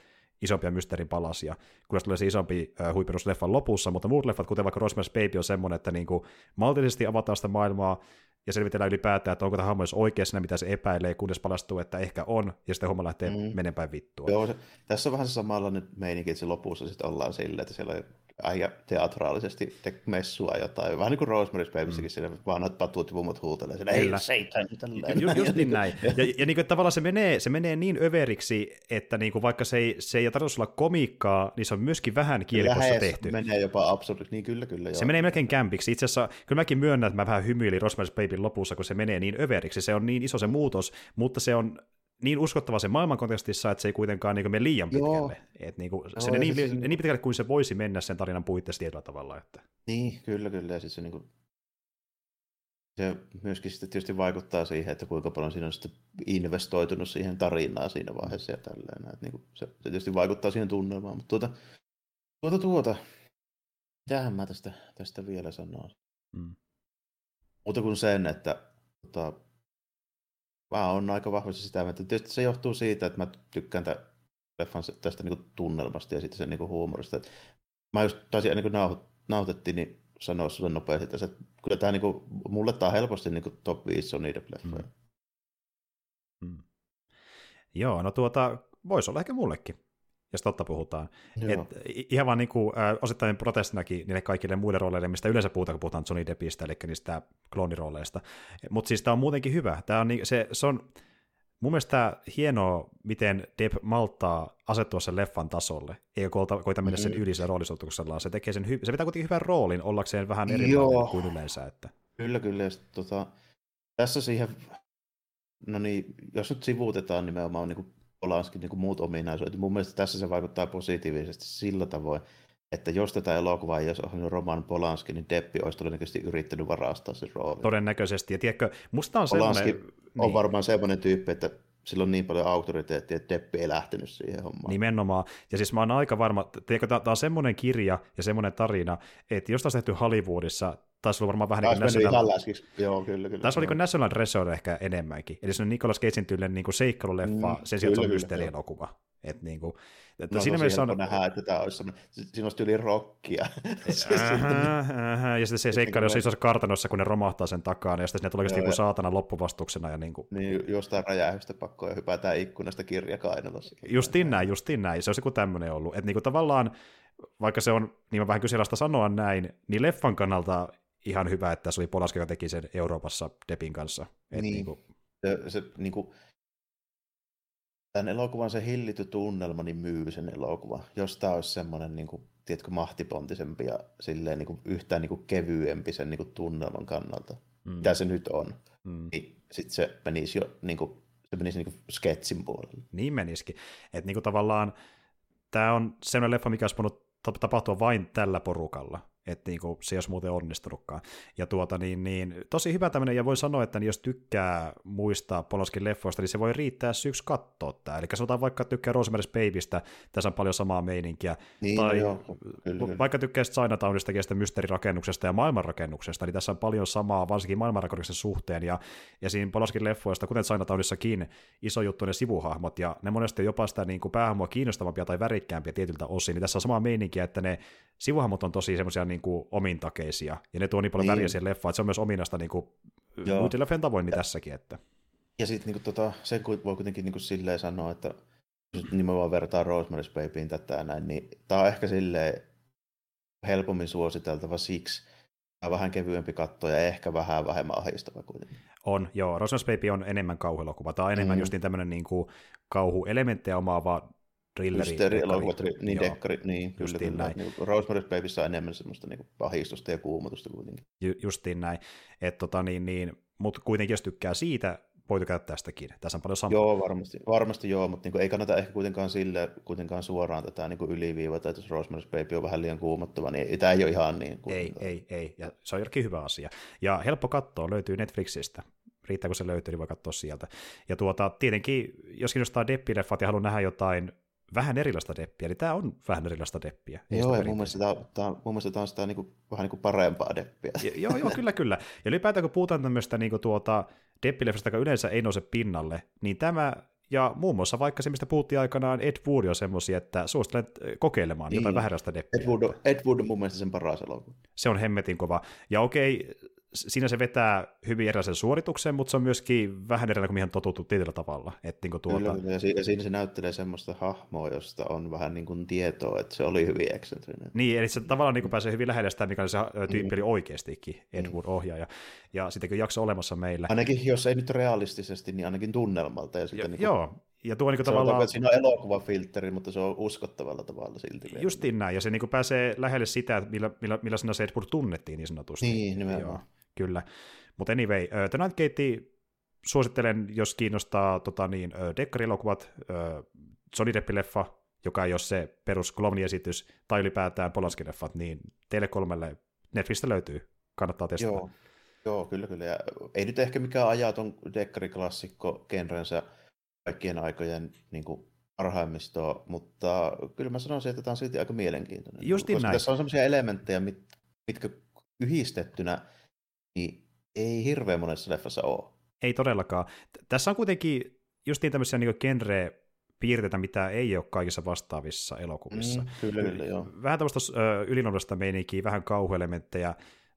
isompia mysteerin palasia, kunnes tulee se isompi äh, huipennus leffan lopussa, mutta muut leffat, kuten vaikka Rosemary's Baby, on semmoinen, että niin kuin, maltillisesti avataan sitä maailmaa, ja selvitellään ylipäätään, että onko tämä hahmo oikeassa mitä se epäilee, kunnes palastuu, että ehkä on, ja sitten homma lähtee mm. menemään vittua. Joo, se, tässä on vähän se samanlainen meininki, että se lopussa sitten ollaan silleen, että siellä äijä teatraalisesti te messua jotain. Vähän niin kuin Rosemary's Babyssäkin, mm. siinä vanhat patut ja mummot huutelee, siellä ei seitan, Just, just niin näin. Ja, ja, ja niin kuin, tavallaan se menee, se menee niin överiksi, että niin kuin, vaikka se ei, se ei tarvitse olla komiikkaa, niin se on myöskin vähän kielikossa tehty. menee jopa absurdiksi, niin kyllä, kyllä. Joo. Se menee melkein kämpiksi. Itse asiassa, kyllä mäkin myönnän, että mä vähän hymyilin Rosemary's Babyn lopussa, kun se menee niin överiksi. Se on niin iso se muutos, mutta se on niin uskottava se maailman kontekstissa, että se ei kuitenkaan niin mene liian pitkälle. Et niin kuin, se niin, siis, niin pitkälle kuin se voisi mennä sen tarinan puitteissa tietyllä tavalla. Että. Niin, kyllä, kyllä. Ja siis se, niin kuin, se myöskin sitten tietysti vaikuttaa siihen, että kuinka paljon siinä on sitten investoitunut siihen tarinaan siinä vaiheessa ja tälleen. Että niin kuin, se, se tietysti vaikuttaa siihen tunnelmaan. Mutta tuota, tuota, tuota. Mitähän mä tästä, tästä vielä sanoisin? Mm. Muuta kuin sen, että tota, mä oon aika vahvasti sitä mieltä. Tietysti se johtuu siitä, että mä tykkään tämän leffan tästä niin tunnelmasta ja sitten sen niin huumorista. Et mä just taisin ennen kuin nauhoitettiin, niin sanoa sulle nopeasti, että kyllä tämä niin kuin, mulle tämä on helposti niin kuin top 5 Sony leffoja. Mm. Mm. Joo, no tuota, voisi olla ehkä mullekin jos totta puhutaan. Et ihan vaan niin kuin, äh, osittain protestinakin niille kaikille muille rooleille, mistä yleensä puhutaan, kun puhutaan Johnny Deppistä, eli niistä kloonirooleista. Mutta siis tämä on muutenkin hyvä. Tää on, niin, se, se on mun mielestä hienoa, miten Depp malttaa asettua sen leffan tasolle, eikä koita, koita mennä sen mm. yli sen roolisuutuksellaan. Se, tekee sen hy- se pitää kuitenkin hyvän roolin ollakseen vähän eri kuin yleensä. Että. Kyllä, kyllä. Ja sit, tota, tässä siihen, no niin, jos nyt sivuutetaan nimenomaan niin kuin Polanskin niin kuin muut ominaisuudet. Mun mielestä tässä se vaikuttaa positiivisesti sillä tavoin, että jos tätä elokuvaa ei olisi ohjannut Roman Polanski, niin Deppi olisi todennäköisesti yrittänyt varastaa sen roolin. Todennäköisesti. Ja tiedätkö, musta on Polanski semmoinen... on niin. varmaan semmoinen tyyppi, että sillä on niin paljon auktoriteettia, että Deppi ei lähtenyt siihen hommaan. Nimenomaan. Ja siis mä oon aika varma, tiedätkö, tämä on semmoinen kirja ja semmoinen tarina, että jos tämä on tehty Hollywoodissa, taisi olla varmaan vähän niin kuin National, läskiksi. Joo, kyllä, kyllä. taisi niin Joo. kuin National Treasure ehkä enemmänkin. Eli se on Nicolas Cagein tyylinen niin kuin seikkailuleffa, Mm, sen sijaan, se on mysteerielokuva. Et niin kuin, että No, siinä mielessä on... nähdä, että tämä olisi semmoinen, siinä olisi tyyli rockia. Ähä, ja sitten se seikkailu jossain isossa kartanossa, kun ne romahtaa sen takana, ja sitten sinne tulee Joo, joku ja- saatana loppuvastuksena. Ja niin kuin, niin jostain räjähystä pakkoa ja hypätään ikkunasta kirjakainalossa. Justiin näin, justiin näin. Se olisi joku tämmöinen ollut. Että niinku tavallaan, vaikka se on niin vähän kyseenalaista sanoa näin, niin leffan kannalta ihan hyvä, että se oli Polaski, joka teki sen Euroopassa Depin kanssa. Et Niin. niinku, Se, se niin kuin, tämän elokuvan se hillitty tunnelma niin myy sen elokuvan. Jos tämä olisi semmoinen, niin kuin, tiedätkö, mahtipontisempi ja silleen, niin kuin, yhtään niin kuin, kevyempi sen niin kuin, tunnelman kannalta, mm, mitä se nyt on, mm, niin sitten se menisi jo niin kuin, se menisi niin kuin, sketsin puolelle. niin menisikin. Että niinku tavallaan tämä on semmoinen leffa, mikä olisi voinut tap- tapahtua vain tällä porukalla. Että niinku, se ei olisi muuten onnistunutkaan. Ja tuota, niin, niin, tosi hyvä tämmöinen, ja voi sanoa, että jos tykkää muistaa Poloskin leffoista, niin se voi riittää syyksi katsoa tämä. Eli sanotaan vaikka, että tykkää Rosemary's Babystä, tässä on paljon samaa meininkiä. Niin, tai joo, kyllä, vaikka tykkää Chinatownistakin ja sitä mysteerirakennuksesta ja maailmanrakennuksesta, niin tässä on paljon samaa, varsinkin maailmanrakennuksen suhteen, ja, ja siinä Poloskin leffoista, kuten Chinatownissakin, iso juttu ne sivuhahmot, ja ne monesti on jopa sitä niin kuin päähahmoa kiinnostavampia tai värikkäämpiä tietyltä osin, niin tässä on samaa meininkiä, että ne sivuhahmot on tosi semmoisia niin kuin omintakeisia, ja ne tuo niin paljon Niin. väriä siihen leffaan, että se on myös ominasta niin kuin leffien tavoin niin tässäkin, että Ja sitten niinku, tota, sen ku- voi kuitenkin niinku, silleen sanoa, että jos nyt nimenomaan vertaa Rosemary's Babyin tätä ja näin, niin tämä on ehkä silleen helpommin suositeltava siksi, vähän kevyempi katto ja ehkä vähän vähemmän ahistava kuitenkin. on, joo, Rosemary's Baby on enemmän kauhuelokuva, tämä on enemmän Mm. just niin tämmöinen niin kuin kauhuelementtejä omaava thrilleri. Mysteeri-elokuva, dekkari. tri- niin Joo. dekkari, niin kyllä, Justiin kyllä. näin. Niin, Rosemary's Babyssä on enemmän semmoista niin ahistusta ja kuumotusta kuitenkin. Ju- justiin näin. Et tota, niin, niin, mutta kuitenkin jos tykkää siitä, voi tykätä tästäkin. Tässä on paljon samaa. Joo, varmasti, varmasti joo, mutta niin ei kannata ehkä kuitenkaan sille kuitenkaan suoraan tätä niin yliviivata, että jos Rosemary's Baby on vähän liian kuumottava, niin tämä ei ole ihan niin. ei, kuitenkaan. ei, ei. Ja se on jokin hyvä asia. Ja helppo katsoa, löytyy Netflixistä. Riittää, kun se löytyy, niin voi katsoa sieltä. Ja tuota, tietenkin, jos kiinnostaa Deppi-leffat ja haluaa nähdä jotain vähän erilaista deppiä, niin tämä on vähän erilaista deppiä. Joo, ja mun mielestä tämä, tämä, mun mielestä tämä on sitä niin kuin, vähän niin kuin parempaa deppiä. Ja- Joo, joo, kyllä, kyllä. Ja ylipäätään kun puhutaan tämmöistä niin kuin tuota, deppileffasta, joka yleensä ei nouse pinnalle, niin tämä ja muun muassa vaikka se, mistä puhuttiin aikanaan, Ed Wood on semmoisia, että suosittelen kokeilemaan jotain Niin. vähän erilaista deppiä. Ed Wood, on, Ed Wood on mun mielestä sen paras elokuva. Se on hemmetin kova. Ja okei, siinä se vetää hyvin erilaisen suorituksen, mutta se on myöskin vähän erilainen kuin mihin on totuttu tietyllä tavalla. Että niin kuin tuota, Kyllä, kyllä. Ja siinä, siinä se näyttelee semmoista hahmoa, josta on vähän niin kuin tietoa, että se oli hyvin eksentrinen. Niin, eli se tavallaan niin kuin pääsee hyvin lähelle sitä, mikä se tyyppi oli oikeastikin, Ed Mm. Wood ohjaaja. Ja sitten kun jakso olemassa meillä. Ainakin, jos ei nyt realistisesti, niin ainakin tunnelmalta. Ja sitten Jo, niin kuin, joo, ja tuo niin kuin Sanotaanko, tavallaan... että siinä on elokuvafiltteri, mutta se on uskottavalla tavalla silti. vielä. Justiin näin, ja se niin kuin pääsee lähelle sitä, että millä, millä, millä sinä se Ed Wood tunnettiin niin sanotusti. Niin, nimenomaan. Joo, kyllä. Mutta anyway, The Night Gate suosittelen, jos kiinnostaa tota niin, dekkarielokuvat, Johnny Depp-leffa, joka ei ole se perus esitys tai ylipäätään Polanski-leffat, niin teille kolmelle Netflixistä löytyy. Kannattaa testata. Joo, joo, kyllä, kyllä. Ja ei nyt ehkä mikään ajaton dekkariklassikko genrensä kaikkien aikojen niin kuin, parhaimmistoa, mutta kyllä mä sanoisin, että tämä on silti aika mielenkiintoinen. Justiin Koska näin. tässä on sellaisia elementtejä, mit, mitkä yhdistettynä niin ei hirveän monessa leffassa ole. Ei todellakaan. Tässä on kuitenkin justiin tämmöisiä niin genre piirteitä, mitä ei ole kaikissa vastaavissa elokuvissa. Mm, kyllä, kyllä, joo. Vähän tämmöistä ylinnollista meininkiä, vähän kauhuelementtejä,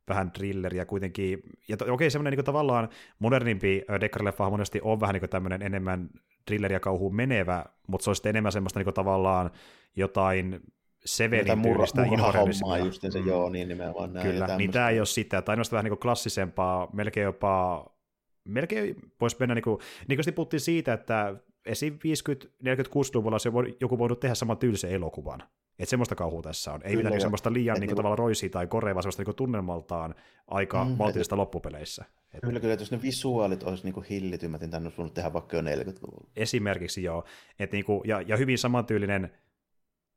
vähän thrilleriä kuitenkin. Ja to, okei, semmoinen niin tavallaan modernimpi dekkarileffa monesti on vähän niin tämmöinen enemmän thrilleriä kauhuun menevä, mutta se on sitten enemmän semmoista niin tavallaan jotain murha, tyylistä murhahommaa just se, Mm. joo, niin nimenomaan näin. Kyllä, niin tämä ei ole sitä, tai ainoastaan vähän niin klassisempaa, melkein jopa, melkein voisi mennä, niin kuin, niin kuin puhuttiin siitä, että esim. 50-40-60-luvulla se voi, joku voinut tehdä saman tyylisen elokuvan. Että semmoista kauhua tässä on. Ei Kyllä, mitään niin semmoista liian niin kuin, niinku- tavallaan roisia tai korea, vaan semmoista niin tunnelmaltaan aika Mm, et- maltillista loppupeleissä. Et Kyllä, kyllä, että jos ne visuaalit olisi niin hillitymät, niin tänne olisi voinut tehdä vaikka jo 40-luvulla. Esimerkiksi joo. Et niin kuin, ja, ja hyvin samantyylinen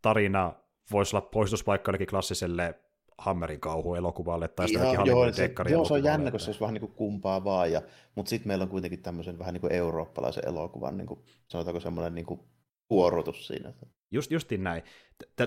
tarina voisi olla poistus vaikka jollekin klassiselle Hammerin kauhuelokuvalle tai sitten jollekin joo, se, joo, se on jännä, kun se olisi vähän niin kuin kumpaa vaan, ja, mutta sitten meillä on kuitenkin tämmöisen vähän niin kuin eurooppalaisen elokuvan, niin kuin, sanotaanko semmoinen niin kuin kuorotus siinä. Just, justiin näin.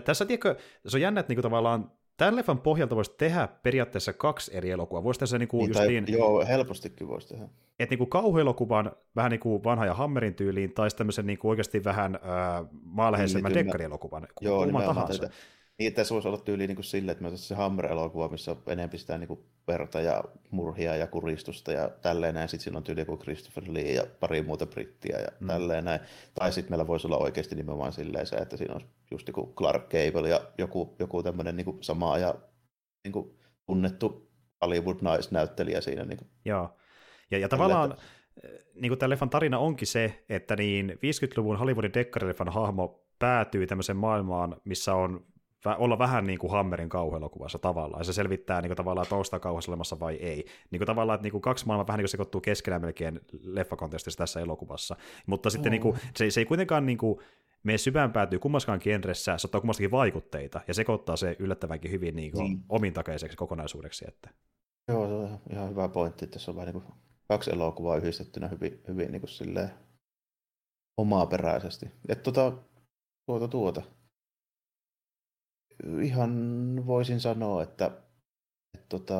Tässä, tiedätkö, se on jännä, että niinku tavallaan tämän leffan pohjalta voisi tehdä periaatteessa kaksi eri elokuvaa. Voisi se niinku Niin, just tai, niin, Joo, helpostikin voisi tehdä. että niinku kauhuelokuvan vähän niinku vanha ja Hammerin tyyliin, tai tämmöisen niinku oikeasti vähän äh, maanläheisemmän Niin, dekkarielokuvan, Joo, kumman tahansa. tätä. Niin, tässä voisi olla tyyli niin kuin sille, että me se Hammer-elokuva, missä on enemmän sitä niin kuin verta ja murhia ja kuristusta ja tälleen näin. Sitten siinä on tyyli joku Christopher Lee ja pari muuta brittiä ja mm. tälleen näin. Tai sitten meillä voisi olla oikeasti nimenomaan silleen se, että siinä on just joku Clark Gable ja joku, joku tämmöinen niin kuin sama ja niin kuin tunnettu Hollywood-naisnäyttelijä siinä. Niin kuin. Joo. Ja, ja tavallaan niin kuin tämän leffan tarina onkin se, että niin 50-luvun Hollywoodin dekkarileffan hahmo päätyy tämmöiseen maailmaan, missä on olla vähän niin kuin Hammerin kauhuelokuvassa tavallaan, se selvittää niin kuin, tavallaan, että onko olemassa vai ei. Niin kuin, tavallaan, että niin kuin, kaksi maailmaa vähän niin kuin sekoittuu keskenään melkein leffakontestissa tässä elokuvassa. Mutta sitten niin kuin, se, se ei kuitenkaan niin kuin, mene syvään päätyy kummaskaan genressä, se ottaa kummastakin vaikutteita, ja sekoittaa se yllättävänkin hyvin niin kuin, Niin. omintakeiseksi kokonaisuudeksi. Että. Joo, se on ihan- hyvä pointti, että tässä on vähän niin kuin kaksi elokuvaa yhdistettynä hyvin, hyvin niin kuin silleen omaperäisesti. Että tuota, tuota, tuota. Ihan voisin sanoa, että, että tota,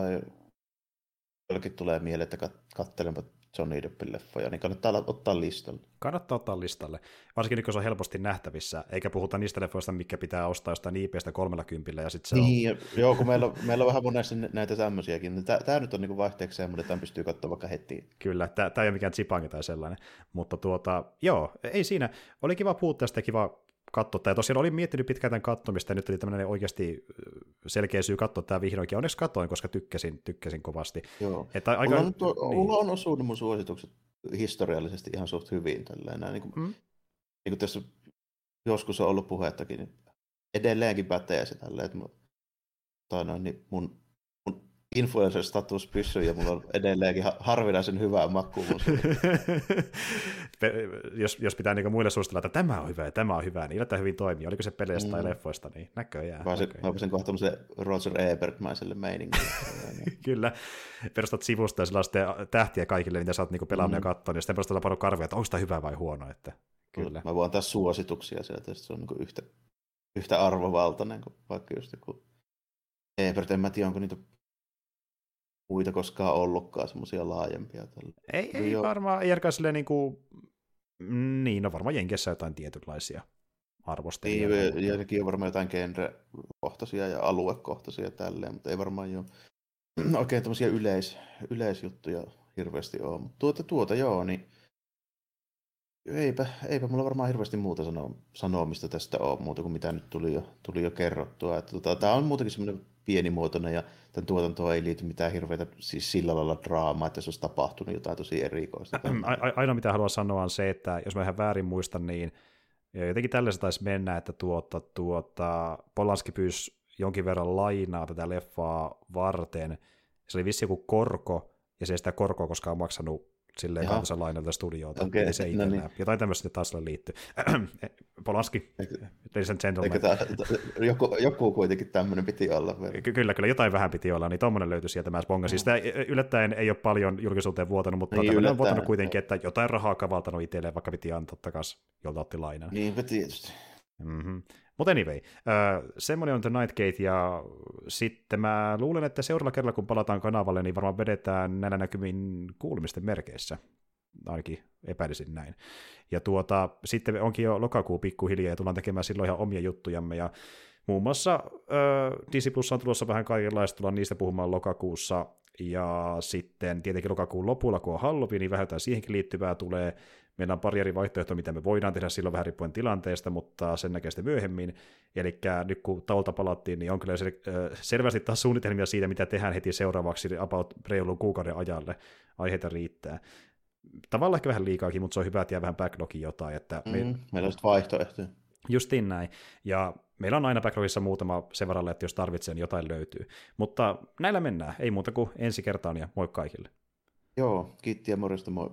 jollekin tulee mieleen, että kat, katselenpa Johnny Deppin leffoja, niin kannattaa ottaa listalle. Kannattaa ottaa listalle, varsinkin nyt kun se on helposti nähtävissä, eikä puhuta niistä leffoista, mikä pitää ostaa jostain IPstä kolmella kympillä, ja sitten se on Niin, ja- joo, kun meillä, on- meillä on vähän monesti näitä tämmöisiäkin. niin Tämä nyt on niin vaihteeksi semmoinen, että tämän pystyy katsomaan vaikka heti. Kyllä, tämä ei ole mikään zipangi tai sellainen, mutta tuota, joo, ei siinä. Oli kiva puhua tästä kiva katsoa tämä. Tosiaan olin miettinyt pitkään tämän kattomista ja nyt oli tämmöinen oikeasti selkeä syy katsoa tämä vihdoinkin. Onneksi katsoin, koska tykkäsin, tykkäsin kovasti. Joo. Että aika, Mulla on, tuo, niin. mulla on osunut mun suositukset historiallisesti ihan suht hyvin. Tälleen, näin, niin, kuin, Mm. niin kuin tässä joskus on ollut puhettakin, niin edelleenkin pätee se tälleen, että mun, tai noin, niin mun influencer-status pysyy ja mulla on edelleenkin ha- harvinaisen hyvää. Pe- jos, jos pitää niin muille suositella, että tämä on hyvä ja tämä on hyvä, niin yllättäen hyvin toimii. Oliko se peleistä mm. tai leffoista, niin näköjään. Mä näköjään. mä pääsen kohta tämmöiselle Roger Ebert-mäiselle meiningille. Kyllä, perustat sivusta ja sillä on sitten tähtiä kaikille, mitä sä oot niinku pelannut mm. ja katsonut, ja sitten perustat paljon karvoja, että onko tämä hyvä vai huono. Että, kyllä. Mä voin antaa suosituksia sieltä, sit se on niin yhtä, yhtä arvovaltainen kuin vaikka just joku Ebert. En mä tiedä, onko niitä muita koskaan ollutkaan semmoisia laajempia. Tällä. Ei, ei Joo. varmaan, ei ainakaan silleen niin kuin, niin, no varmaan Jenkessä jotain tietynlaisia arvosteluja. Niin, ja nekin on varmaan jotain genre-kohtaisia ja aluekohtaisia tälleen, mutta ei varmaan jo oikein tämmöisiä yleis, yleisjuttuja hirveästi ole. Mutta tuota, tuota joo, niin eipä, eipä mulla varmaan hirveästi muuta sano, sanomista tästä ole, muuta kuin mitä nyt tuli jo, tuli jo kerrottua. Että tota, tämä on muutenkin semmoinen pienimuotoinen ja tämän tuotantoon ei liity mitään hirveitä siis sillä lailla draamaa, että se olisi tapahtunut jotain tosi erikoista. Ainoa mitä haluan sanoa on se, että jos mä ihan väärin muistan, niin jotenkin tällä taisi mennä, että tuota, tuota, Polanski pyysi jonkin verran lainaa tätä leffaa varten. Se oli vissi joku korko, ja se ei sitä korkoa koskaan maksanut silleen Jaha. kanssa lainalta studiota. Okei, Eli se no itsellään. niin. Jotain tämmöistä taas liittyy. Polanski, ladies and gentlemen. Tää, joku, joku kuitenkin tämmöinen piti olla. Ky- Kyllä, kyllä jotain vähän piti olla, niin tommonen löytyi sieltä mä bongasin. Sitä yllättäen ei ole paljon julkisuuteen vuotanut, mutta Niin, niin, tämmöinen on vuotanut kuitenkin, että jotain rahaa kavaltanut itselleen, vaikka piti antaa takaisin, jolta otti lainan. Niinpä tietysti. Mm-hmm. Mutta anyway, semmoinen on The Nightgate, ja sitten mä luulen, että seuraavalla kerralla, kun palataan kanavalle, niin varmaan vedetään näillä näkymin kuulumisten merkeissä. Ainakin epäilisin näin. Ja tuota, sitten onkin jo lokakuu pikkuhiljaa, ja tullaan tekemään silloin ihan omia juttujamme, ja muun muassa äh, Disney Plus on tulossa vähän kaikenlaista, tullaan niistä puhumaan lokakuussa, ja sitten tietenkin lokakuun lopulla, kun on Halloween, niin vähän siihenkin liittyvää tulee. Meillä on pari eri vaihtoehtoa, mitä me voidaan tehdä silloin vähän riippuen tilanteesta, mutta sen näkee sitten myöhemmin. Eli nyt kun taulta palattiin, niin on kyllä sel- selvästi taas suunnitelmia siitä, mitä tehdään heti seuraavaksi about reilun kuukauden ajalle. Aiheita riittää. Tavallaan ehkä vähän liikaakin, mutta se on hyvä, että jää vähän backlogiin jotain. Että me, Mm, meillä on sitten vaihtoehtoja. Justiin näin. Ja meillä on aina backlogissa muutama sen varalle, että jos tarvitsee, niin jotain löytyy. Mutta näillä mennään. Ei muuta kuin ensi kertaan ja moi kaikille. Joo, kiitti ja morjesta, moi.